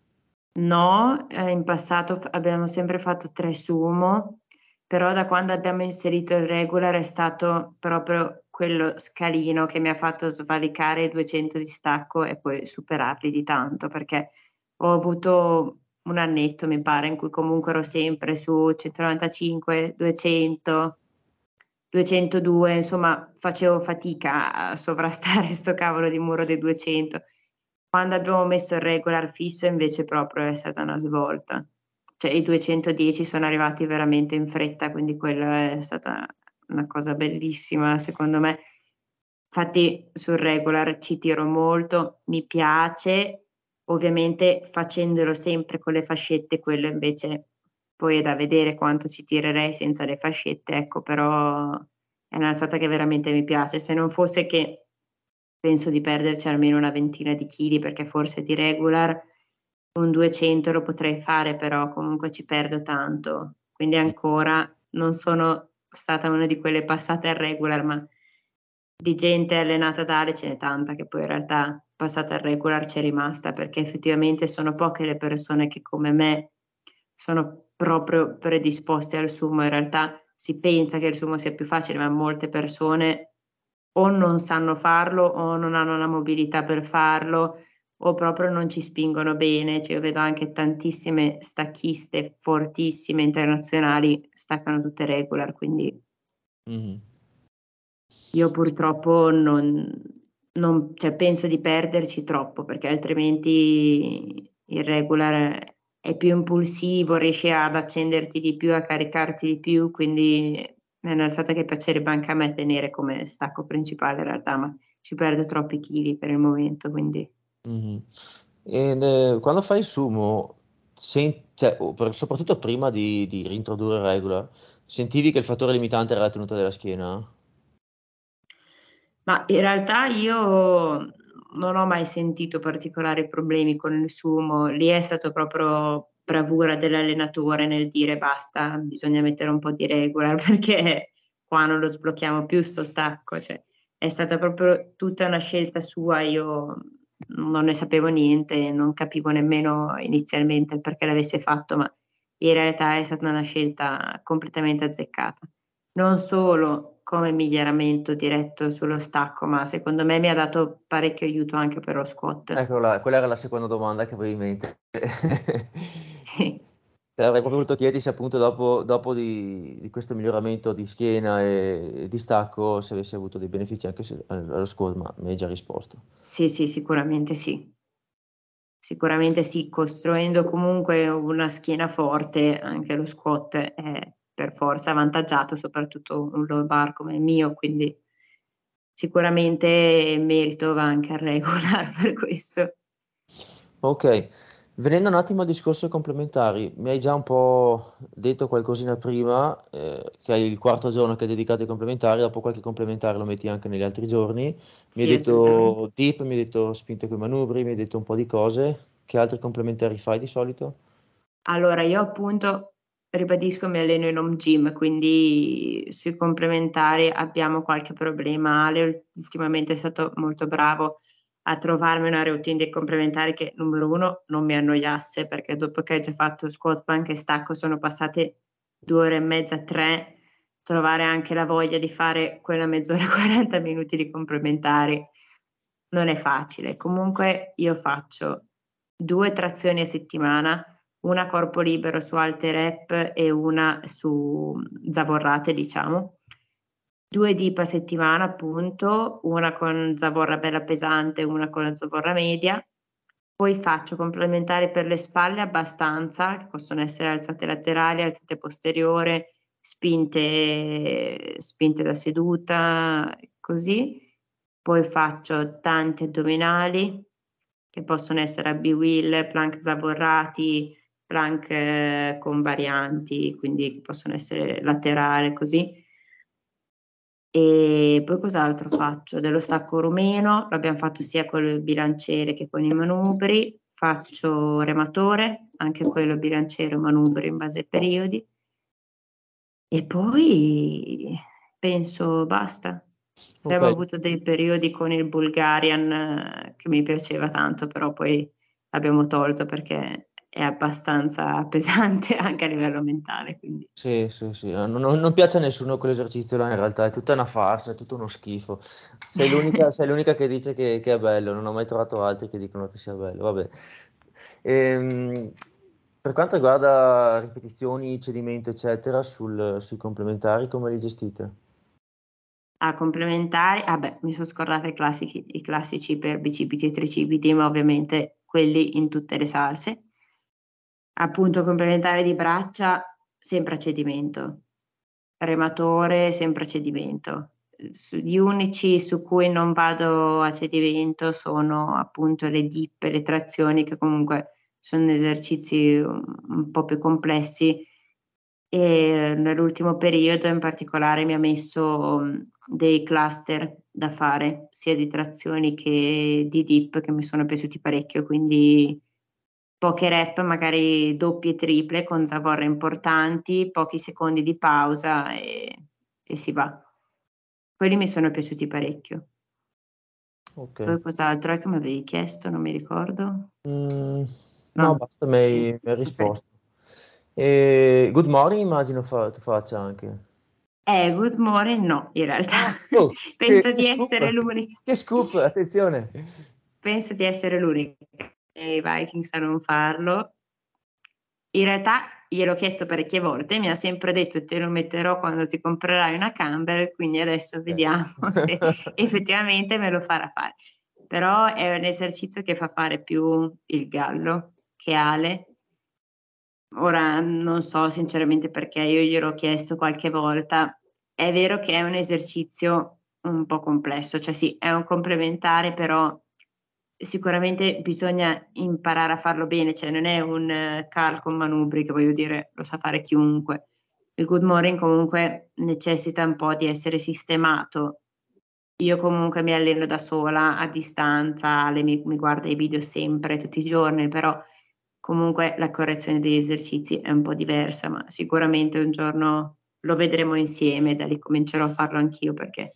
No, eh, in passato abbiamo sempre fatto tre sumo, però da quando abbiamo inserito il regular è stato proprio quello scalino che mi ha fatto svalicare i 200 di stacco e poi superarli di tanto, perché ho avuto un annetto, mi pare, in cui comunque ero sempre su 195, 200, 202, insomma, facevo fatica a sovrastare questo cavolo di muro dei 200. Quando abbiamo messo il regular fisso, invece, proprio è stata una svolta. Cioè, i 210 sono arrivati veramente in fretta, quindi quella è stata una cosa bellissima, secondo me. Infatti, sul regular ci tiro molto, mi piace Ovviamente facendolo sempre con le fascette, quello invece poi è da vedere quanto ci tirerei senza le fascette, ecco, però è un'alzata che veramente mi piace. Se non fosse che penso di perderci almeno una ventina di chili, perché forse di regular un 200 lo potrei fare, però comunque ci perdo tanto. Quindi ancora non sono stata una di quelle passate al regular, ma di gente allenata da Ale ce n'è tanta che poi in realtà passata al regular c'è rimasta perché effettivamente sono poche le persone che come me sono proprio predisposte al sumo. In realtà si pensa che il sumo sia più facile, ma molte persone o non sanno farlo o non hanno la mobilità per farlo o proprio non ci spingono bene. Cioè, io vedo anche tantissime stacchiste fortissime internazionali staccano tutte regular, quindi mm-hmm. Io purtroppo non, non, cioè, penso di perderci troppo perché altrimenti il regular è più impulsivo, riesci ad accenderti di più, a caricarti di più, quindi è un'alzata che piacerebbe anche a me tenere come stacco principale in realtà, ma ci perdo troppi chili per il momento, quindi... Mm-hmm. E, eh, quando fai il sumo, sen- cioè, soprattutto prima di, di reintrodurre il regular, sentivi che il fattore limitante era la tenuta della schiena? Ma in realtà io non ho mai sentito particolari problemi con il sumo, lì è stato proprio bravura dell'allenatore nel dire basta, bisogna mettere un po' di regular perché qua non lo sblocchiamo più sto stacco, cioè è stata proprio tutta una scelta sua, io non ne sapevo niente, non capivo nemmeno inizialmente il perché l'avesse fatto, ma in realtà è stata una scelta completamente azzeccata. Non solo come miglioramento diretto sullo stacco, ma secondo me mi ha dato parecchio aiuto anche per lo squat. Eccola, quella era la seconda domanda che avevo in mente. sì. Avrei proprio voluto chiederti se appunto dopo, dopo di, di, questo miglioramento di schiena e di stacco se avessi avuto dei benefici anche se, allo squat, ma mi hai già risposto. Sì, sì, sicuramente sì. Sicuramente sì, costruendo comunque una schiena forte, anche lo squat è per forza avvantaggiato, soprattutto un low bar come il mio, quindi sicuramente merito va anche a regola per questo. Ok, venendo un attimo al discorso complementari, mi hai già un po' detto qualcosina prima, eh, che hai il quarto giorno che è dedicato ai complementari, dopo qualche complementare lo metti anche negli altri giorni. Mi sì, hai detto dip, mi hai detto spinte con i manubri, mi hai detto un po' di cose. Che altri complementari fai di solito? Allora, io appunto ribadisco, mi alleno in home gym, quindi sui complementari abbiamo qualche problema. Ale ultimamente è stato molto bravo a trovarmi una routine dei complementari che, numero uno, non mi annoiasse, perché dopo che hai già fatto squat, plank e stacco sono passate due ore e mezza, tre, trovare anche la voglia di fare quella mezz'ora, 40 minuti di complementari non è facile. Comunque io faccio due trazioni a settimana, una corpo libero su alte rep e una su zavorrate, diciamo. Due dip a settimana, appunto, una con zavorra bella pesante una con la zavorra media. Poi faccio complementari per le spalle abbastanza, che possono essere alzate laterali, alzate posteriore, spinte, spinte da seduta, così. Poi faccio tanti addominali, che possono essere a B-Will, plank zavorrati, plank eh, con varianti, quindi possono essere laterale così. E poi cos'altro faccio? Dello stacco rumeno, l'abbiamo fatto sia con il bilanciere che con i manubri. Faccio rematore, anche quello bilanciere o manubri in base ai periodi. E poi penso basta. Abbiamo okay. avuto dei periodi con il Bulgarian eh, che mi piaceva tanto, però poi l'abbiamo tolto perché è abbastanza pesante anche a livello mentale. Quindi. Sì, sì, sì, non, non piace a nessuno quell'esercizio là in realtà, è tutta una farsa, è tutto uno schifo. Sei l'unica, sei l'unica che dice che, che, è bello, non ho mai trovato altri che dicono che sia bello, vabbè. Ehm, per quanto riguarda ripetizioni, cedimento, eccetera, sul, sui complementari, come li gestite? A complementari, ah beh, mi sono scordata i classici, i classici per bicipiti e tricipiti, ma ovviamente quelli in tutte le salse appunto complementare di braccia sempre a cedimento, rematore sempre a cedimento. Gli unici su cui non vado a cedimento sono appunto le dip le trazioni che comunque sono esercizi un po' più complessi. E nell'ultimo periodo in particolare mi ha messo dei cluster da fare sia di trazioni che di dip che mi sono piaciuti parecchio. Quindi poche rep, magari doppie, triple con zavorre importanti, pochi secondi di pausa e, e si va. Quelli mi sono piaciuti parecchio. Ok. Poi cos'altro è che mi avevi chiesto? Non mi ricordo. Mm, no, no, basta, mi hai, mi hai risposto. E good morning immagino fa, tu faccia anche. Eh, good morning no, in realtà. Oh, Penso che, di che essere l'unica. Che scoop, attenzione. Penso di essere l'unica i Vikings a non farlo. In realtà gliel'ho chiesto parecchie volte, mi ha sempre detto te lo metterò quando ti comprerai una camber, quindi adesso vediamo se effettivamente me lo farà fare. Però è un esercizio che fa fare più il gallo che Ale. Ora non so sinceramente perché io gliel'ho chiesto qualche volta. È vero che è un esercizio un po' complesso, cioè sì, è un complementare, però sicuramente bisogna imparare a farlo bene, cioè non è un uh, cal con manubri che voglio dire lo sa fare chiunque. Il good morning comunque necessita un po' di essere sistemato. Io comunque mi alleno da sola, a distanza, le, mi, guarda i video sempre, tutti i giorni, però comunque la correzione degli esercizi è un po' diversa, ma sicuramente un giorno lo vedremo insieme, da lì comincerò a farlo anch'io perché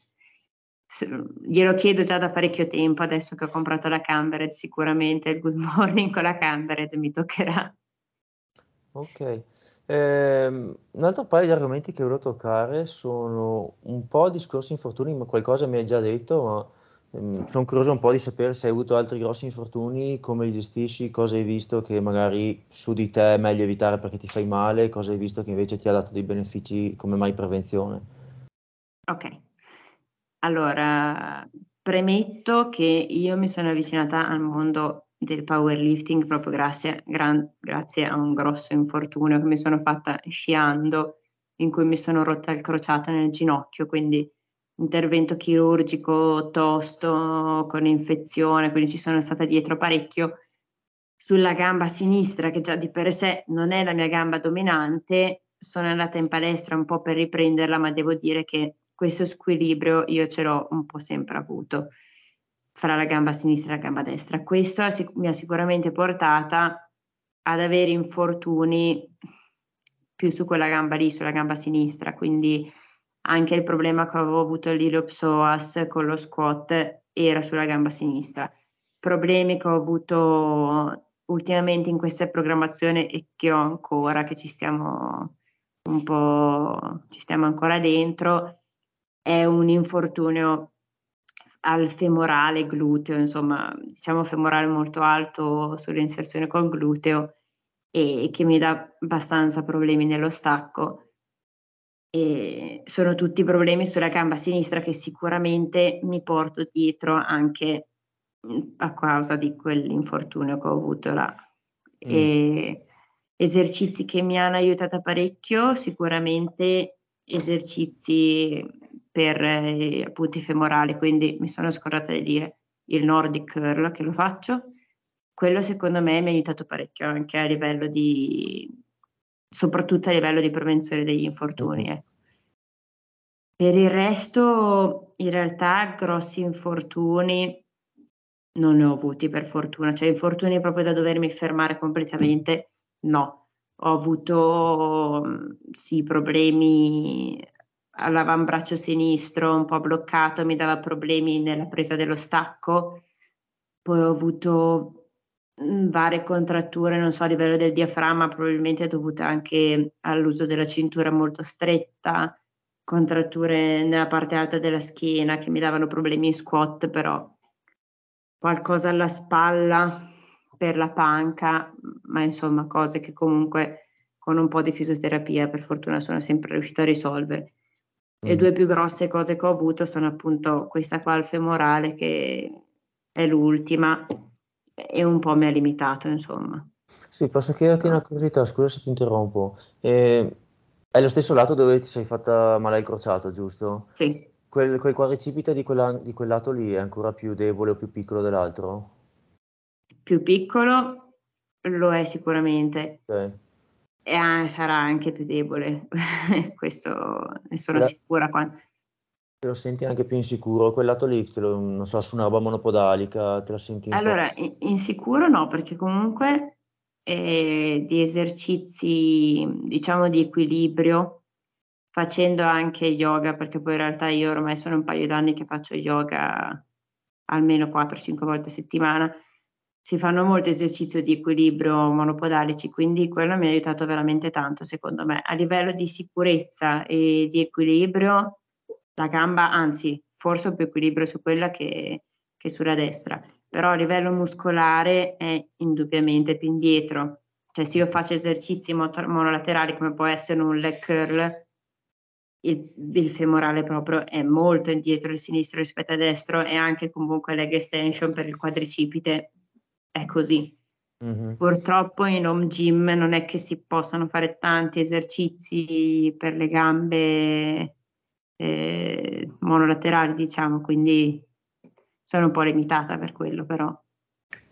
glielo chiedo già da parecchio tempo, adesso che ho comprato la Cambered, sicuramente il good morning con la Cambered mi toccherà. Ok. Eh, un altro paio di argomenti che volevo toccare sono un po' discorsi infortuni, ma qualcosa mi hai già detto, ma ehm, sono curioso un po' di sapere se hai avuto altri grossi infortuni, come li gestisci, cosa hai visto che magari su di te è meglio evitare perché ti fai male, cosa hai visto che invece ti ha dato dei benefici come mai prevenzione. Ok, allora premetto che io mi sono avvicinata al mondo del powerlifting proprio grazie, gran, grazie a un grosso infortunio che mi sono fatta sciando in cui mi sono rotta il crociato nel ginocchio, quindi intervento chirurgico tosto con infezione, quindi ci sono stata dietro parecchio sulla gamba sinistra che già di per sé non è la mia gamba dominante, sono andata in palestra un po' per riprenderla, ma devo dire che questo squilibrio io ce l'ho un po' sempre avuto fra la gamba sinistra e la gamba destra. Questo mi ha sicuramente portata ad avere infortuni più su quella gamba lì, sulla gamba sinistra, quindi anche il problema che avevo avuto l'iliopsoas con lo squat era sulla gamba sinistra. Problemi che ho avuto ultimamente in questa programmazione e che ho ancora, che ci stiamo un po', ci stiamo ancora dentro, è un infortunio al femorale gluteo, insomma, diciamo femorale molto alto sull'inserzione col gluteo e che mi dà abbastanza problemi nello stacco. E sono tutti problemi sulla gamba sinistra che sicuramente mi porto dietro anche a causa di quell'infortunio che ho avuto là. Mm. E esercizi che mi hanno aiutata parecchio, sicuramente esercizi per eh, appunto i femorali, quindi mi sono scordata di dire il Nordic curl che lo faccio. Quello secondo me mi ha aiutato parecchio anche a livello di, soprattutto a livello di prevenzione degli infortuni. Ecco. Per il resto, in realtà, grossi infortuni non ne ho avuti per fortuna, cioè infortuni proprio da dovermi fermare completamente, no. Ho avuto sì problemi all'avambraccio sinistro un po' bloccato, mi dava problemi nella presa dello stacco. Poi ho avuto mm, varie contratture, non so, a livello del diaframma, probabilmente dovute anche all'uso della cintura molto stretta, contratture nella parte alta della schiena che mi davano problemi in squat, però qualcosa alla spalla per la panca, ma insomma cose che comunque con un po' di fisioterapia per fortuna sono sempre riuscita a risolvere. Le due più grosse cose che ho avuto sono appunto questa qua al femorale che è l'ultima e un po' mi ha limitato, insomma. Sì, posso chiederti una curiosità, scusa se ti interrompo. Eh, è lo stesso lato dove ti sei fatta male al crociato, giusto? Sì. Quel, quel quadricipite di, quella, di quel lato lì è ancora più debole o più piccolo dell'altro? Più piccolo lo è sicuramente. Ok e ah, sarà anche più debole, questo ne sono La... sicura. Quando... Te lo senti anche più insicuro, quel lato lì, lo, non so, su una roba monopodalica, te lo senti Allora, insicuro no, perché comunque eh, di esercizi, diciamo, di equilibrio, facendo anche yoga, perché poi in realtà io ormai sono un paio d'anni che faccio yoga almeno 4-5 volte a settimana, si fanno molto esercizio di equilibrio monopodalici, quindi quello mi ha aiutato veramente tanto, secondo me. A livello di sicurezza e di equilibrio, la gamba, anzi, forse più equilibrio su quella che, che sulla destra, però a livello muscolare è indubbiamente più indietro. Cioè, se io faccio esercizi monolaterali come può essere un leg curl, il, il, femorale proprio è molto indietro il sinistro rispetto al destro e anche comunque leg extension per il quadricipite è così. Mm-hmm. Purtroppo in home gym non è che si possano fare tanti esercizi per le gambe eh, monolaterali, diciamo, quindi sono un po' limitata per quello, però.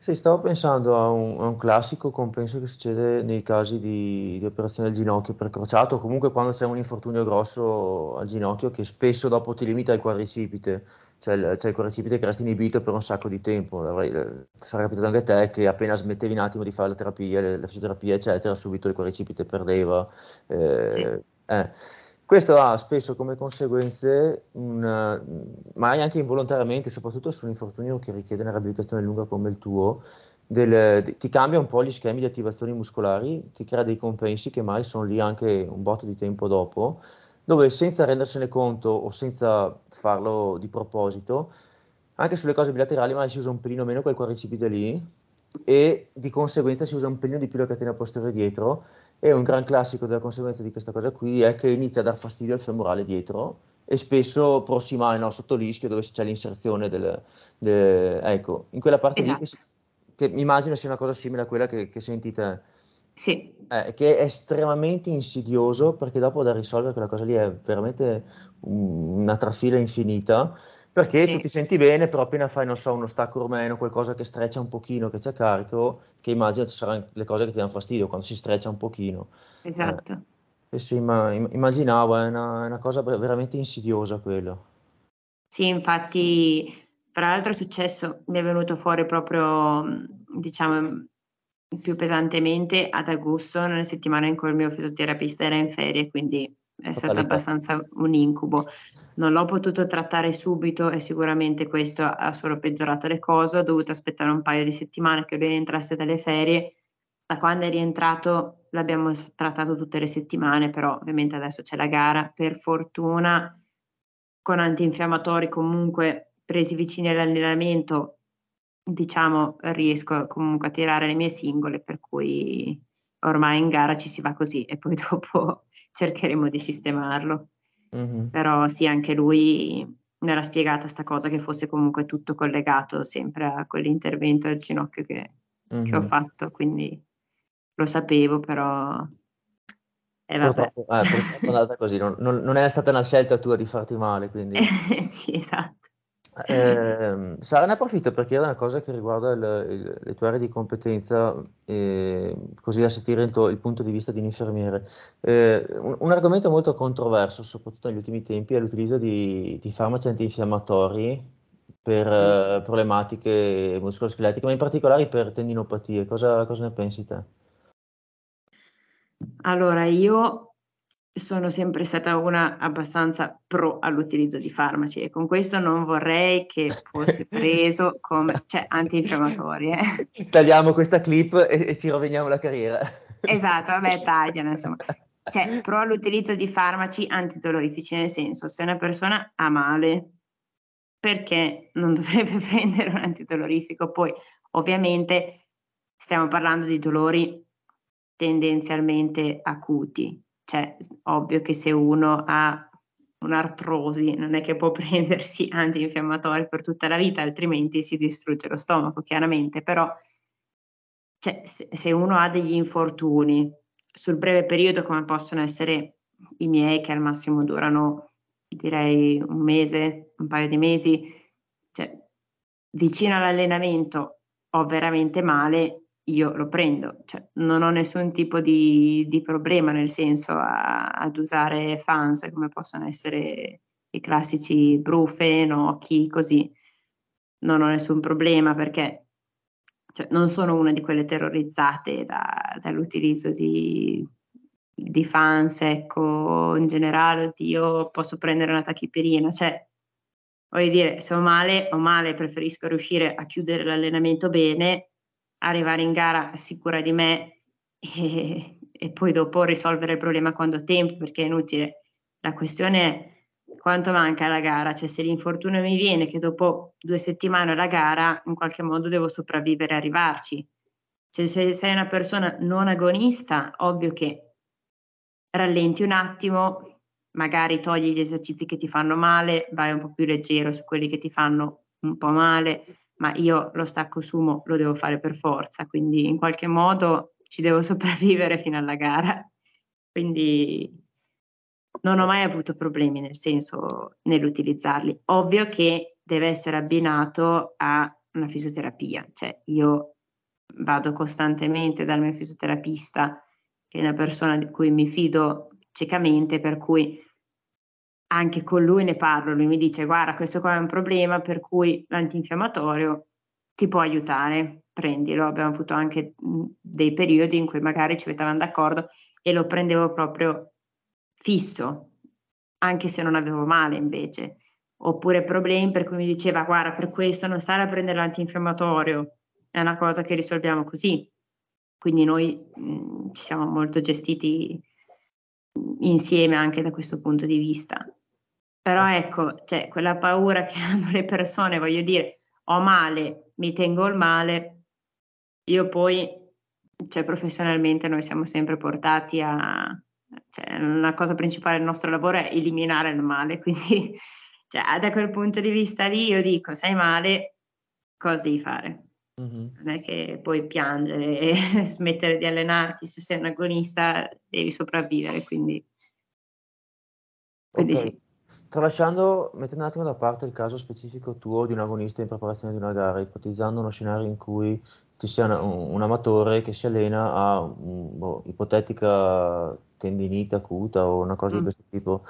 Sì, stavo pensando a un, a un classico compenso che succede nei casi di, di operazione del ginocchio precrociato, o comunque quando c'è un infortunio grosso al ginocchio che spesso dopo ti limita il quadricipite c'è il, c'è il quadricipite che resta inibito per un sacco di tempo. Eh, sarà capitato anche a te che appena smettevi un attimo di fare la terapia, la fisioterapia, eccetera, subito il quadricipite perdeva. Eh, sì. eh. Questo ha spesso come conseguenze, un, magari anche involontariamente, soprattutto su un infortunio che richiede una riabilitazione lunga come il tuo, del, ti cambia un po' gli schemi di attivazioni muscolari, ti crea dei compensi che mai sono lì anche un botto di tempo dopo, dove senza rendersene conto o senza farlo di proposito, anche sulle cose bilaterali magari si usa un pelino meno quel quadricipite lì e di conseguenza si usa un pelino di più la catena posteriore dietro e un gran classico della conseguenza di questa cosa qui è che inizia a dar fastidio al femorale dietro e spesso prossimale no, sotto l'ischio dove c'è l'inserzione del, del, ecco in quella parte esatto. lì che, che mi immagino sia una cosa simile a quella che, che senti te sì. Eh, che è estremamente insidioso perché dopo da risolvere quella cosa lì è veramente una trafila infinita perché sì. tu ti senti bene, però appena fai, non so, uno stacco rumeno, qualcosa che streccia un pochino, che c'è carico, che immagino ci saranno le cose che ti danno fastidio quando si streccia un pochino. Esatto. Eh, sì, ma immaginavo, è una, è una cosa veramente insidiosa quello. Sì, infatti, tra l'altro è successo, mi è venuto fuori proprio, diciamo, più pesantemente ad agosto, nella settimana in cui il mio fisioterapista era in ferie, quindi è stato abbastanza un incubo. Non l'ho potuto trattare subito e sicuramente questo ha solo peggiorato le cose. Ho dovuto aspettare un paio di settimane che lui rientrasse dalle ferie. Da quando è rientrato l'abbiamo trattato tutte le settimane, però ovviamente adesso c'è la gara. Per fortuna con antinfiammatori comunque presi vicini all'allenamento, diciamo, riesco comunque a tirare le mie singole, per cui ormai in gara ci si va così e poi dopo cercheremo di sistemarlo. Mm-hmm. Però sì, anche lui mi era spiegata sta cosa che fosse comunque tutto collegato sempre a quell'intervento al ginocchio che, mm-hmm. che ho fatto, quindi lo sapevo, però... Eh, purtroppo, eh, purtroppo è andata così, non, non, non, è stata una scelta tua di farti male, quindi... sì, esatto. Eh, Sara, ne approfitto per chiedere una cosa che riguarda il, il, le tue aree di competenza, eh, così da sentire il, tuo, il, punto di vista di un infermiere. Eh, un, un, argomento molto controverso, soprattutto negli ultimi tempi, è l'utilizzo di, di farmaci antinfiammatori per uh, problematiche muscoloscheletiche, ma in particolare per tendinopatie. Cosa, cosa ne pensi te? Allora, io sono sempre stata una abbastanza pro all'utilizzo di farmaci e con questo non vorrei che fosse preso come cioè, antinfiammatorio. Eh. Tagliamo questa clip e, e, ci roveniamo la carriera. Esatto, vabbè, tagliano insomma. Cioè, pro all'utilizzo di farmaci antidolorifici, nel senso, se una persona ha male, perché non dovrebbe prendere un antidolorifico? Poi, ovviamente, stiamo parlando di dolori tendenzialmente acuti, cioè, ovvio che se uno ha un'artrosi non è che può prendersi antinfiammatori per tutta la vita, altrimenti si distrugge lo stomaco, chiaramente, però cioè, se, uno ha degli infortuni sul breve periodo come possono essere i miei che al massimo durano direi un mese, un paio di mesi, cioè vicino all'allenamento ho veramente male, io lo prendo, cioè, non ho nessun tipo di, di problema nel senso a, ad usare fans come possono essere i classici brufen, occhi, così. Non ho nessun problema perché cioè, non sono una di quelle terrorizzate da, dall'utilizzo di, di fans, ecco, in generale, oddio, posso prendere una tachipirina, cioè, voglio dire, se ho male, ho male, preferisco riuscire a chiudere l'allenamento bene arrivare in gara sicura di me e, e poi dopo risolvere il problema quando ho tempo, perché è inutile. La questione è quanto manca la gara, cioè se l'infortunio mi viene che dopo due settimane la gara, in qualche modo devo sopravvivere e arrivarci. Cioè, se sei una persona non agonista, ovvio che rallenti un attimo, magari togli gli esercizi che ti fanno male, vai un po' più leggero su quelli che ti fanno un po' male, ma io lo stacco sumo lo devo fare per forza, quindi in qualche modo ci devo sopravvivere fino alla gara. Quindi non ho mai avuto problemi nel senso nell'utilizzarli. Ovvio che deve essere abbinato a una fisioterapia, cioè io vado costantemente dal mio fisioterapista, che è una persona di cui mi fido ciecamente, per cui anche con lui ne parlo, lui mi dice guarda questo qua è un problema per cui l'antinfiammatorio ti può aiutare, prendilo, abbiamo avuto anche dei periodi in cui magari ci mettevamo d'accordo e lo prendevo proprio fisso, anche se non avevo male invece, oppure problemi per cui mi diceva guarda per questo non stare a prendere l'antinfiammatorio, è una cosa che risolviamo così. Quindi noi mh, ci siamo molto gestiti insieme anche da questo punto di vista. Però ecco, cioè, quella paura che hanno le persone, voglio dire, ho male, mi tengo il male, io poi, cioè, professionalmente noi siamo sempre portati a... Cioè, la cosa principale del nostro lavoro è eliminare il male, quindi cioè, da quel punto di vista lì io dico, sai male, cosa devi fare? Mm-hmm. Non è che puoi piangere e smettere di allenarti, se sei un agonista devi sopravvivere, quindi, quindi okay. sì. Tralasciando, mettendo un attimo da parte il caso specifico tuo di un agonista in preparazione di una gara, ipotizzando uno scenario in cui ci sia un, un amatore che si allena a un, boh, ipotetica tendinite acuta o una cosa mm. di questo tipo,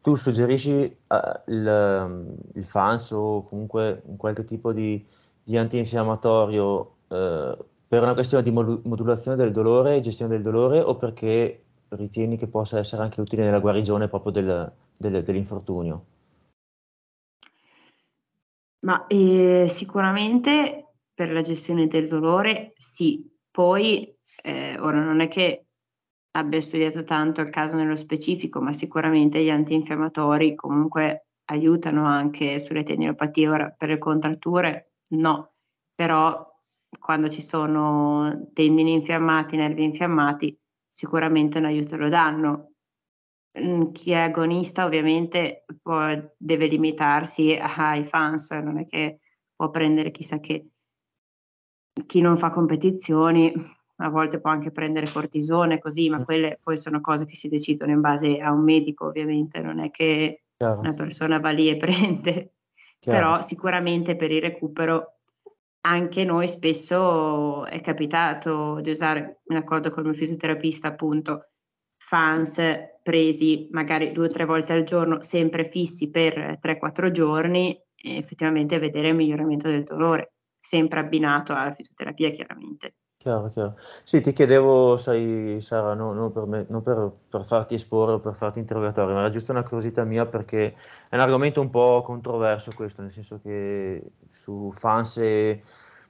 tu suggerisci uh, il, il, FANS o comunque qualche tipo di, di antinfiammatorio uh, per una questione di modulazione del dolore e gestione del dolore o perché ritieni che possa essere anche utile nella guarigione proprio del, del, dell'infortunio? Ma eh, sicuramente per la gestione del dolore sì, poi eh, ora non è che abbia studiato tanto il caso nello specifico, ma sicuramente gli antinfiammatori comunque aiutano anche sulle tendinopatie. Ora per le contratture no, però quando ci sono tendini infiammati, nervi infiammati, sicuramente un aiuto lo danno. Mm, chi è agonista ovviamente può, deve limitarsi ai fans, non è che può prendere chissà che. Chi non fa competizioni a volte può anche prendere cortisone così, ma mm. quelle poi sono cose che si decidono in base a un medico ovviamente, non è che Chiaro. una persona va lì e prende. Chiaro. Però sicuramente per il recupero anche noi spesso è capitato di usare, in accordo con il mio fisioterapista, appunto, fans presi magari due o tre volte al giorno, sempre fissi per 3-4 giorni, e effettivamente vedere il miglioramento del dolore, sempre abbinato alla fisioterapia chiaramente. Chiaro, chiaro. Sì, ti chiedevo, sai, Sara, no, non, per, me, non per, per, farti esporre o per farti interrogatorio, ma era giusto una curiosità mia perché è un argomento un po' controverso questo, nel senso che su fans e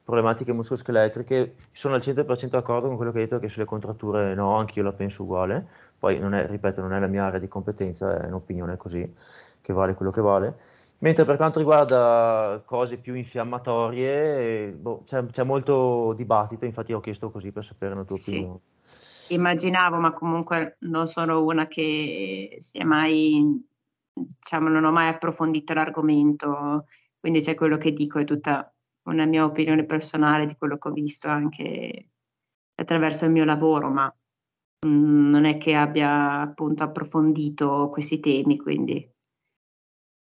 problematiche muscoloscheletriche sono al 100% d'accordo con quello che hai detto che sulle contratture no, anche io la penso uguale, poi non è, ripeto, non è la mia area di competenza, è un'opinione così, che vale quello che vale. Mentre per quanto riguarda cose più infiammatorie, boh, c'è, c'è, molto dibattito, infatti ho chiesto così per sapere la tua sì. opinione. Immaginavo, ma comunque non sono una che si è mai, diciamo, non ho mai approfondito l'argomento, quindi c'è quello che dico, è tutta una mia opinione personale di quello che ho visto anche attraverso il mio lavoro, ma mh, mm, non è che abbia appunto approfondito questi temi, quindi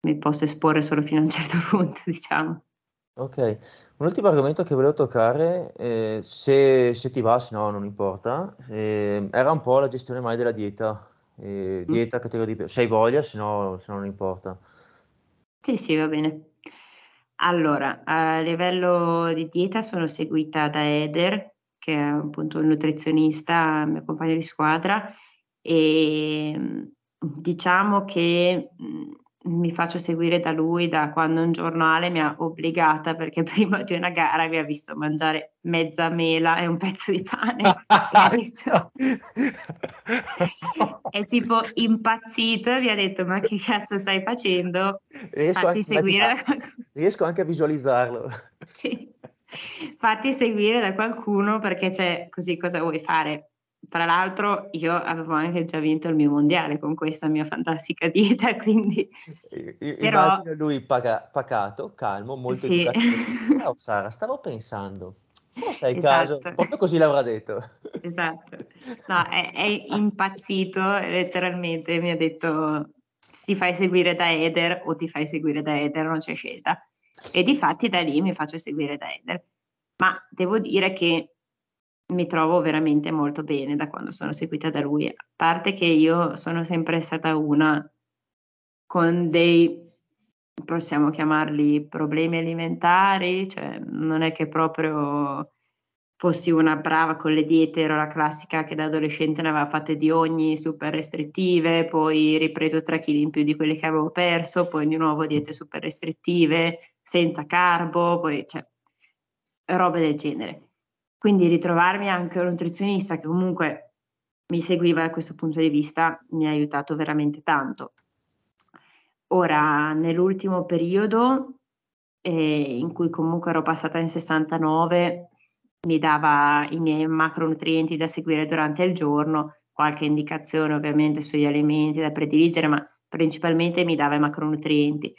mi posso esporre solo fino a un certo punto, diciamo. Ok, un ultimo argomento che volevo toccare, eh, se, se, ti va, se no non importa, eh, era un po' la gestione mai della dieta, eh, mm. dieta, mm. categoria di... Se hai voglia, se no, se no non importa. Sì, sì, va bene. Allora, a livello di dieta sono seguita da Eder, che è appunto un nutrizionista, mio compagno di squadra, e diciamo che mi faccio seguire da lui da quando un giorno Ale mi ha obbligata perché prima di una gara mi ha visto mangiare mezza mela e un pezzo di pane. È tipo impazzito e mi ha detto ma che cazzo stai facendo? Riesco fatti anche, seguire da riesco anche a visualizzarlo. Sì. Fatti seguire da qualcuno perché c'è così cosa vuoi fare tra l'altro io avevo anche già vinto il mio mondiale con questa mia fantastica dieta, quindi... I, Però... Immagino lui paga, pacato, calmo, molto sì. Ciao Sara, stavo pensando, forse è il esatto. caso, proprio così l'avrà detto. Esatto, no, è, è impazzito letteralmente, mi ha detto ti fai seguire da Eder o ti fai seguire da Eder, non c'è scelta. E di fatti da lì mi faccio seguire da Eder. Ma devo dire che mi trovo veramente molto bene da quando sono seguita da lui. A parte che io sono sempre stata una con dei, possiamo chiamarli problemi alimentari, cioè non è che proprio fossi una brava con le diete, ero la classica che da adolescente ne aveva fatte di ogni, super restrittive, poi ripreso 3 kg in più di quelli che avevo perso, poi di nuovo diete super restrittive, senza carbo, poi cioè, robe del genere. Quindi ritrovarmi anche un nutrizionista che comunque mi seguiva da questo punto di vista mi ha aiutato veramente tanto. Ora, nell'ultimo periodo, eh, in cui comunque ero passata in 69, mi dava i miei macronutrienti da seguire durante il giorno, qualche indicazione ovviamente sugli alimenti da prediligere, ma principalmente mi dava i macronutrienti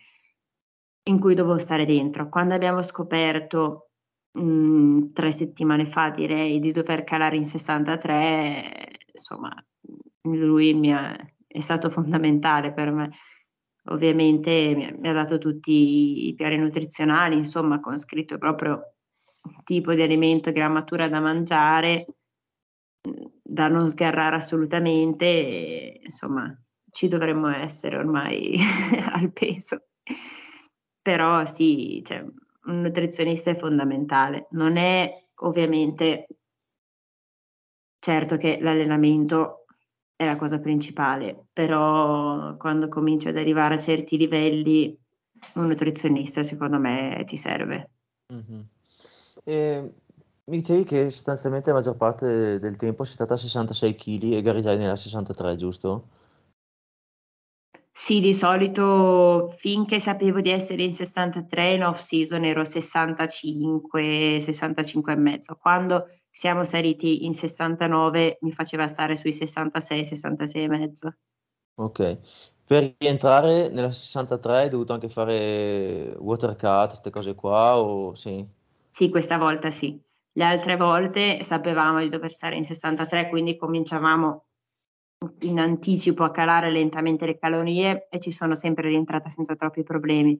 in cui dovevo stare dentro. Quando abbiamo scoperto mh, mhmm, tre settimane fa, direi, di dover calare in 63, insomma, lui mi ha, è stato fondamentale per me. Ovviamente mi ha, mi ha dato tutti i piani nutrizionali, insomma, con scritto proprio tipo di alimento grammatura da mangiare, da non sgarrare assolutamente, e, insomma, ci dovremmo essere ormai al peso. Però sì, cioè, un nutrizionista è fondamentale. Non è ovviamente certo che l'allenamento è la cosa principale, però quando cominci ad arrivare a certi livelli un nutrizionista secondo me ti serve. Mm-hmm. E mi dicevi che sostanzialmente la maggior parte del tempo sei stata a 66 kg e gareggiai nella 63, giusto? Sì, di solito finché sapevo di essere in 63 in off season ero 65, 65 e mezzo. Quando siamo saliti in 69 mi faceva stare sui 66, 66 e mezzo. Ok, per rientrare nella 63 hai dovuto anche fare water cut, queste cose qua o sì? Sì, questa volta sì. Le altre volte sapevamo di dover stare in 63, quindi cominciavamo in anticipo a calare lentamente le calorie e ci sono sempre rientrata senza troppi problemi.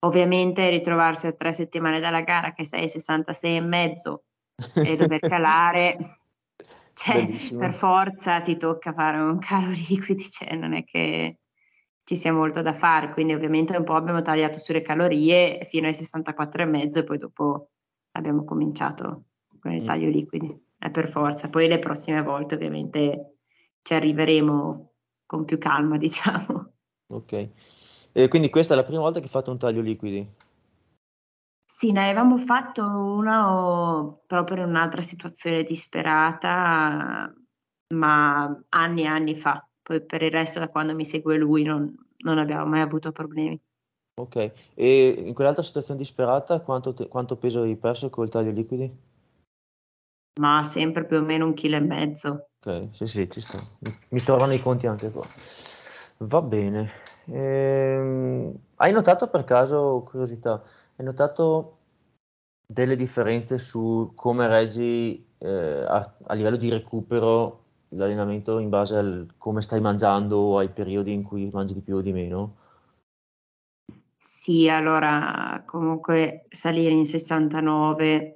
Ovviamente ritrovarsi a tre settimane dalla gara che sei 66 e mezzo e dover calare, cioè per forza ti tocca fare un calo liquidi, cioè non è che ci sia molto da fare, quindi ovviamente un po' abbiamo tagliato sulle calorie fino ai 64 e mezzo e poi dopo abbiamo cominciato con il mm. taglio liquidi, è per forza. Poi le prossime volte ovviamente ci arriveremo con più calma, diciamo. Ok. E quindi questa è la prima volta che hai fatto un taglio liquidi? Sì, ne avevamo fatto uno proprio in un'altra situazione disperata, ma anni e anni fa. Poi per il resto, da quando mi segue lui, non, non abbiamo mai avuto problemi. Ok, e in quell'altra situazione disperata quanto, te, quanto peso hai perso col taglio liquidi? Ma sempre più o meno un chilo e mezzo. Ok, sì, sì, ci sta. Mi, trovano i conti anche qua. Va bene. Ehm, hai notato per caso, curiosità, hai notato delle differenze su come reggi eh, a, a, livello di recupero l'allenamento in base a come stai mangiando o ai periodi in cui mangi di più o di meno? Sì, allora comunque salire in 69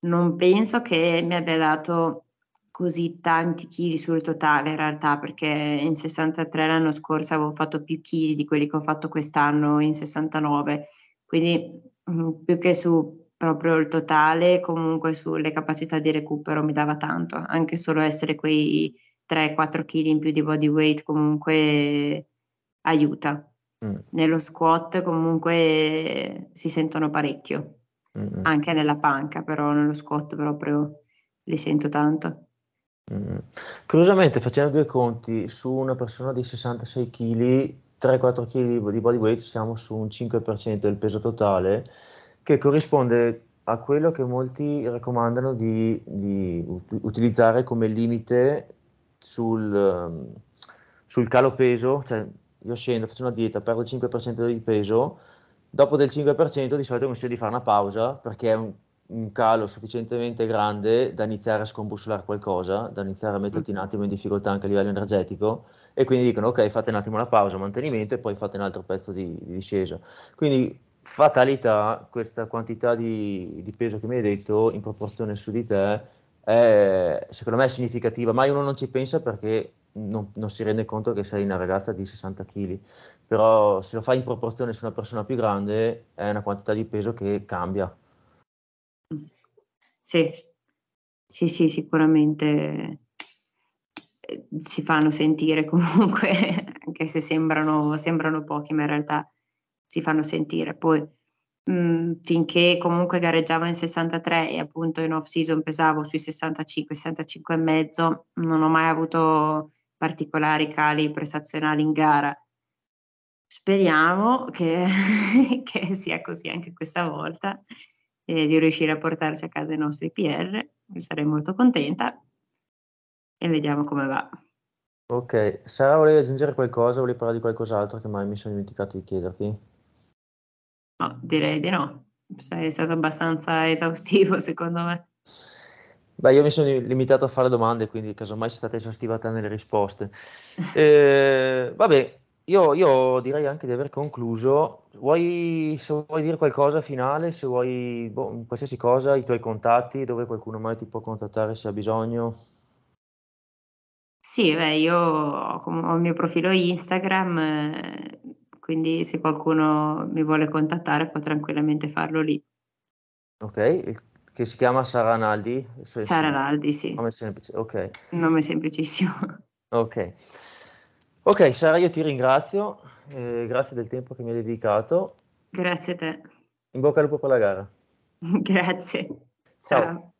non penso che mi abbia dato così tanti chili sul totale in realtà, perché in 63 l'anno scorso avevo fatto più chili di quelli che ho fatto quest'anno in 69, quindi mm, più che su proprio il totale, comunque sulle capacità di recupero mi dava tanto, anche solo essere quei 3-4 kg in più di body weight comunque aiuta. Mm. Nello squat comunque si sentono parecchio, mm. anche nella panca, però nello squat proprio li sento tanto. Mm. Curiosamente, facendo due conti, su una persona di 66 kg, 3-4 kg di body weight, siamo su un 5% del peso totale, che corrisponde a quello che molti raccomandano di, di utilizzare come limite sul, sul calo peso, cioè io scendo, faccio una dieta, perdo il 5% di peso, dopo del 5% di solito consiglio di fare una pausa perché è un, un, calo sufficientemente grande da iniziare a scombussolare qualcosa, da iniziare a metterti un attimo in difficoltà anche a livello energetico e quindi dicono ok fate un attimo una pausa, mantenimento e poi fate un altro pezzo di, di discesa. Quindi fatalità, questa quantità di, di peso che mi hai detto in proporzione su di te è secondo me significativa, ma uno non ci pensa perché non, non, si rende conto che sei una ragazza di 60 kg, però se lo fai in proporzione su una persona più grande è una quantità di peso che cambia. Sì, sì, sì, sicuramente eh, si fanno sentire comunque, anche se sembrano, sembrano pochi, ma in realtà si fanno sentire. Poi mh, mm, finché comunque gareggiavo in 63 e appunto in off season pesavo sui 65, 65 e mezzo, non ho mai avuto particolari cali prestazionali in gara. Speriamo che, che sia così anche questa volta e di riuscire a portarci a casa i nostri PR. Sarei molto contenta e vediamo come va. Ok, Sara, volevi aggiungere qualcosa? Volevi parlare di qualcos'altro che mai mi sono dimenticato di chiederti? No, direi di no. Sei stato abbastanza esaustivo, secondo me. Beh, io mi sono limitato a fare domande, quindi casomai sei stata esaustiva te nelle risposte. Eh, vabbè, io, io, direi anche di aver concluso. Vuoi, se vuoi dire qualcosa finale, se vuoi boh, qualsiasi cosa, i tuoi contatti, dove qualcuno mai ti può contattare se ha bisogno? Sì, beh, io ho, il mio profilo Instagram, eh, quindi se qualcuno mi vuole contattare può tranquillamente farlo lì. Ok, che si chiama Sara Naldi? Sara Naldi, sì. Nome semplice, ok. Nome semplicissimo. Ok. Ok, Sara, io ti ringrazio, eh, grazie del tempo che mi hai dedicato. Grazie a te. In bocca al lupo per la gara. grazie. Ciao. Ciao.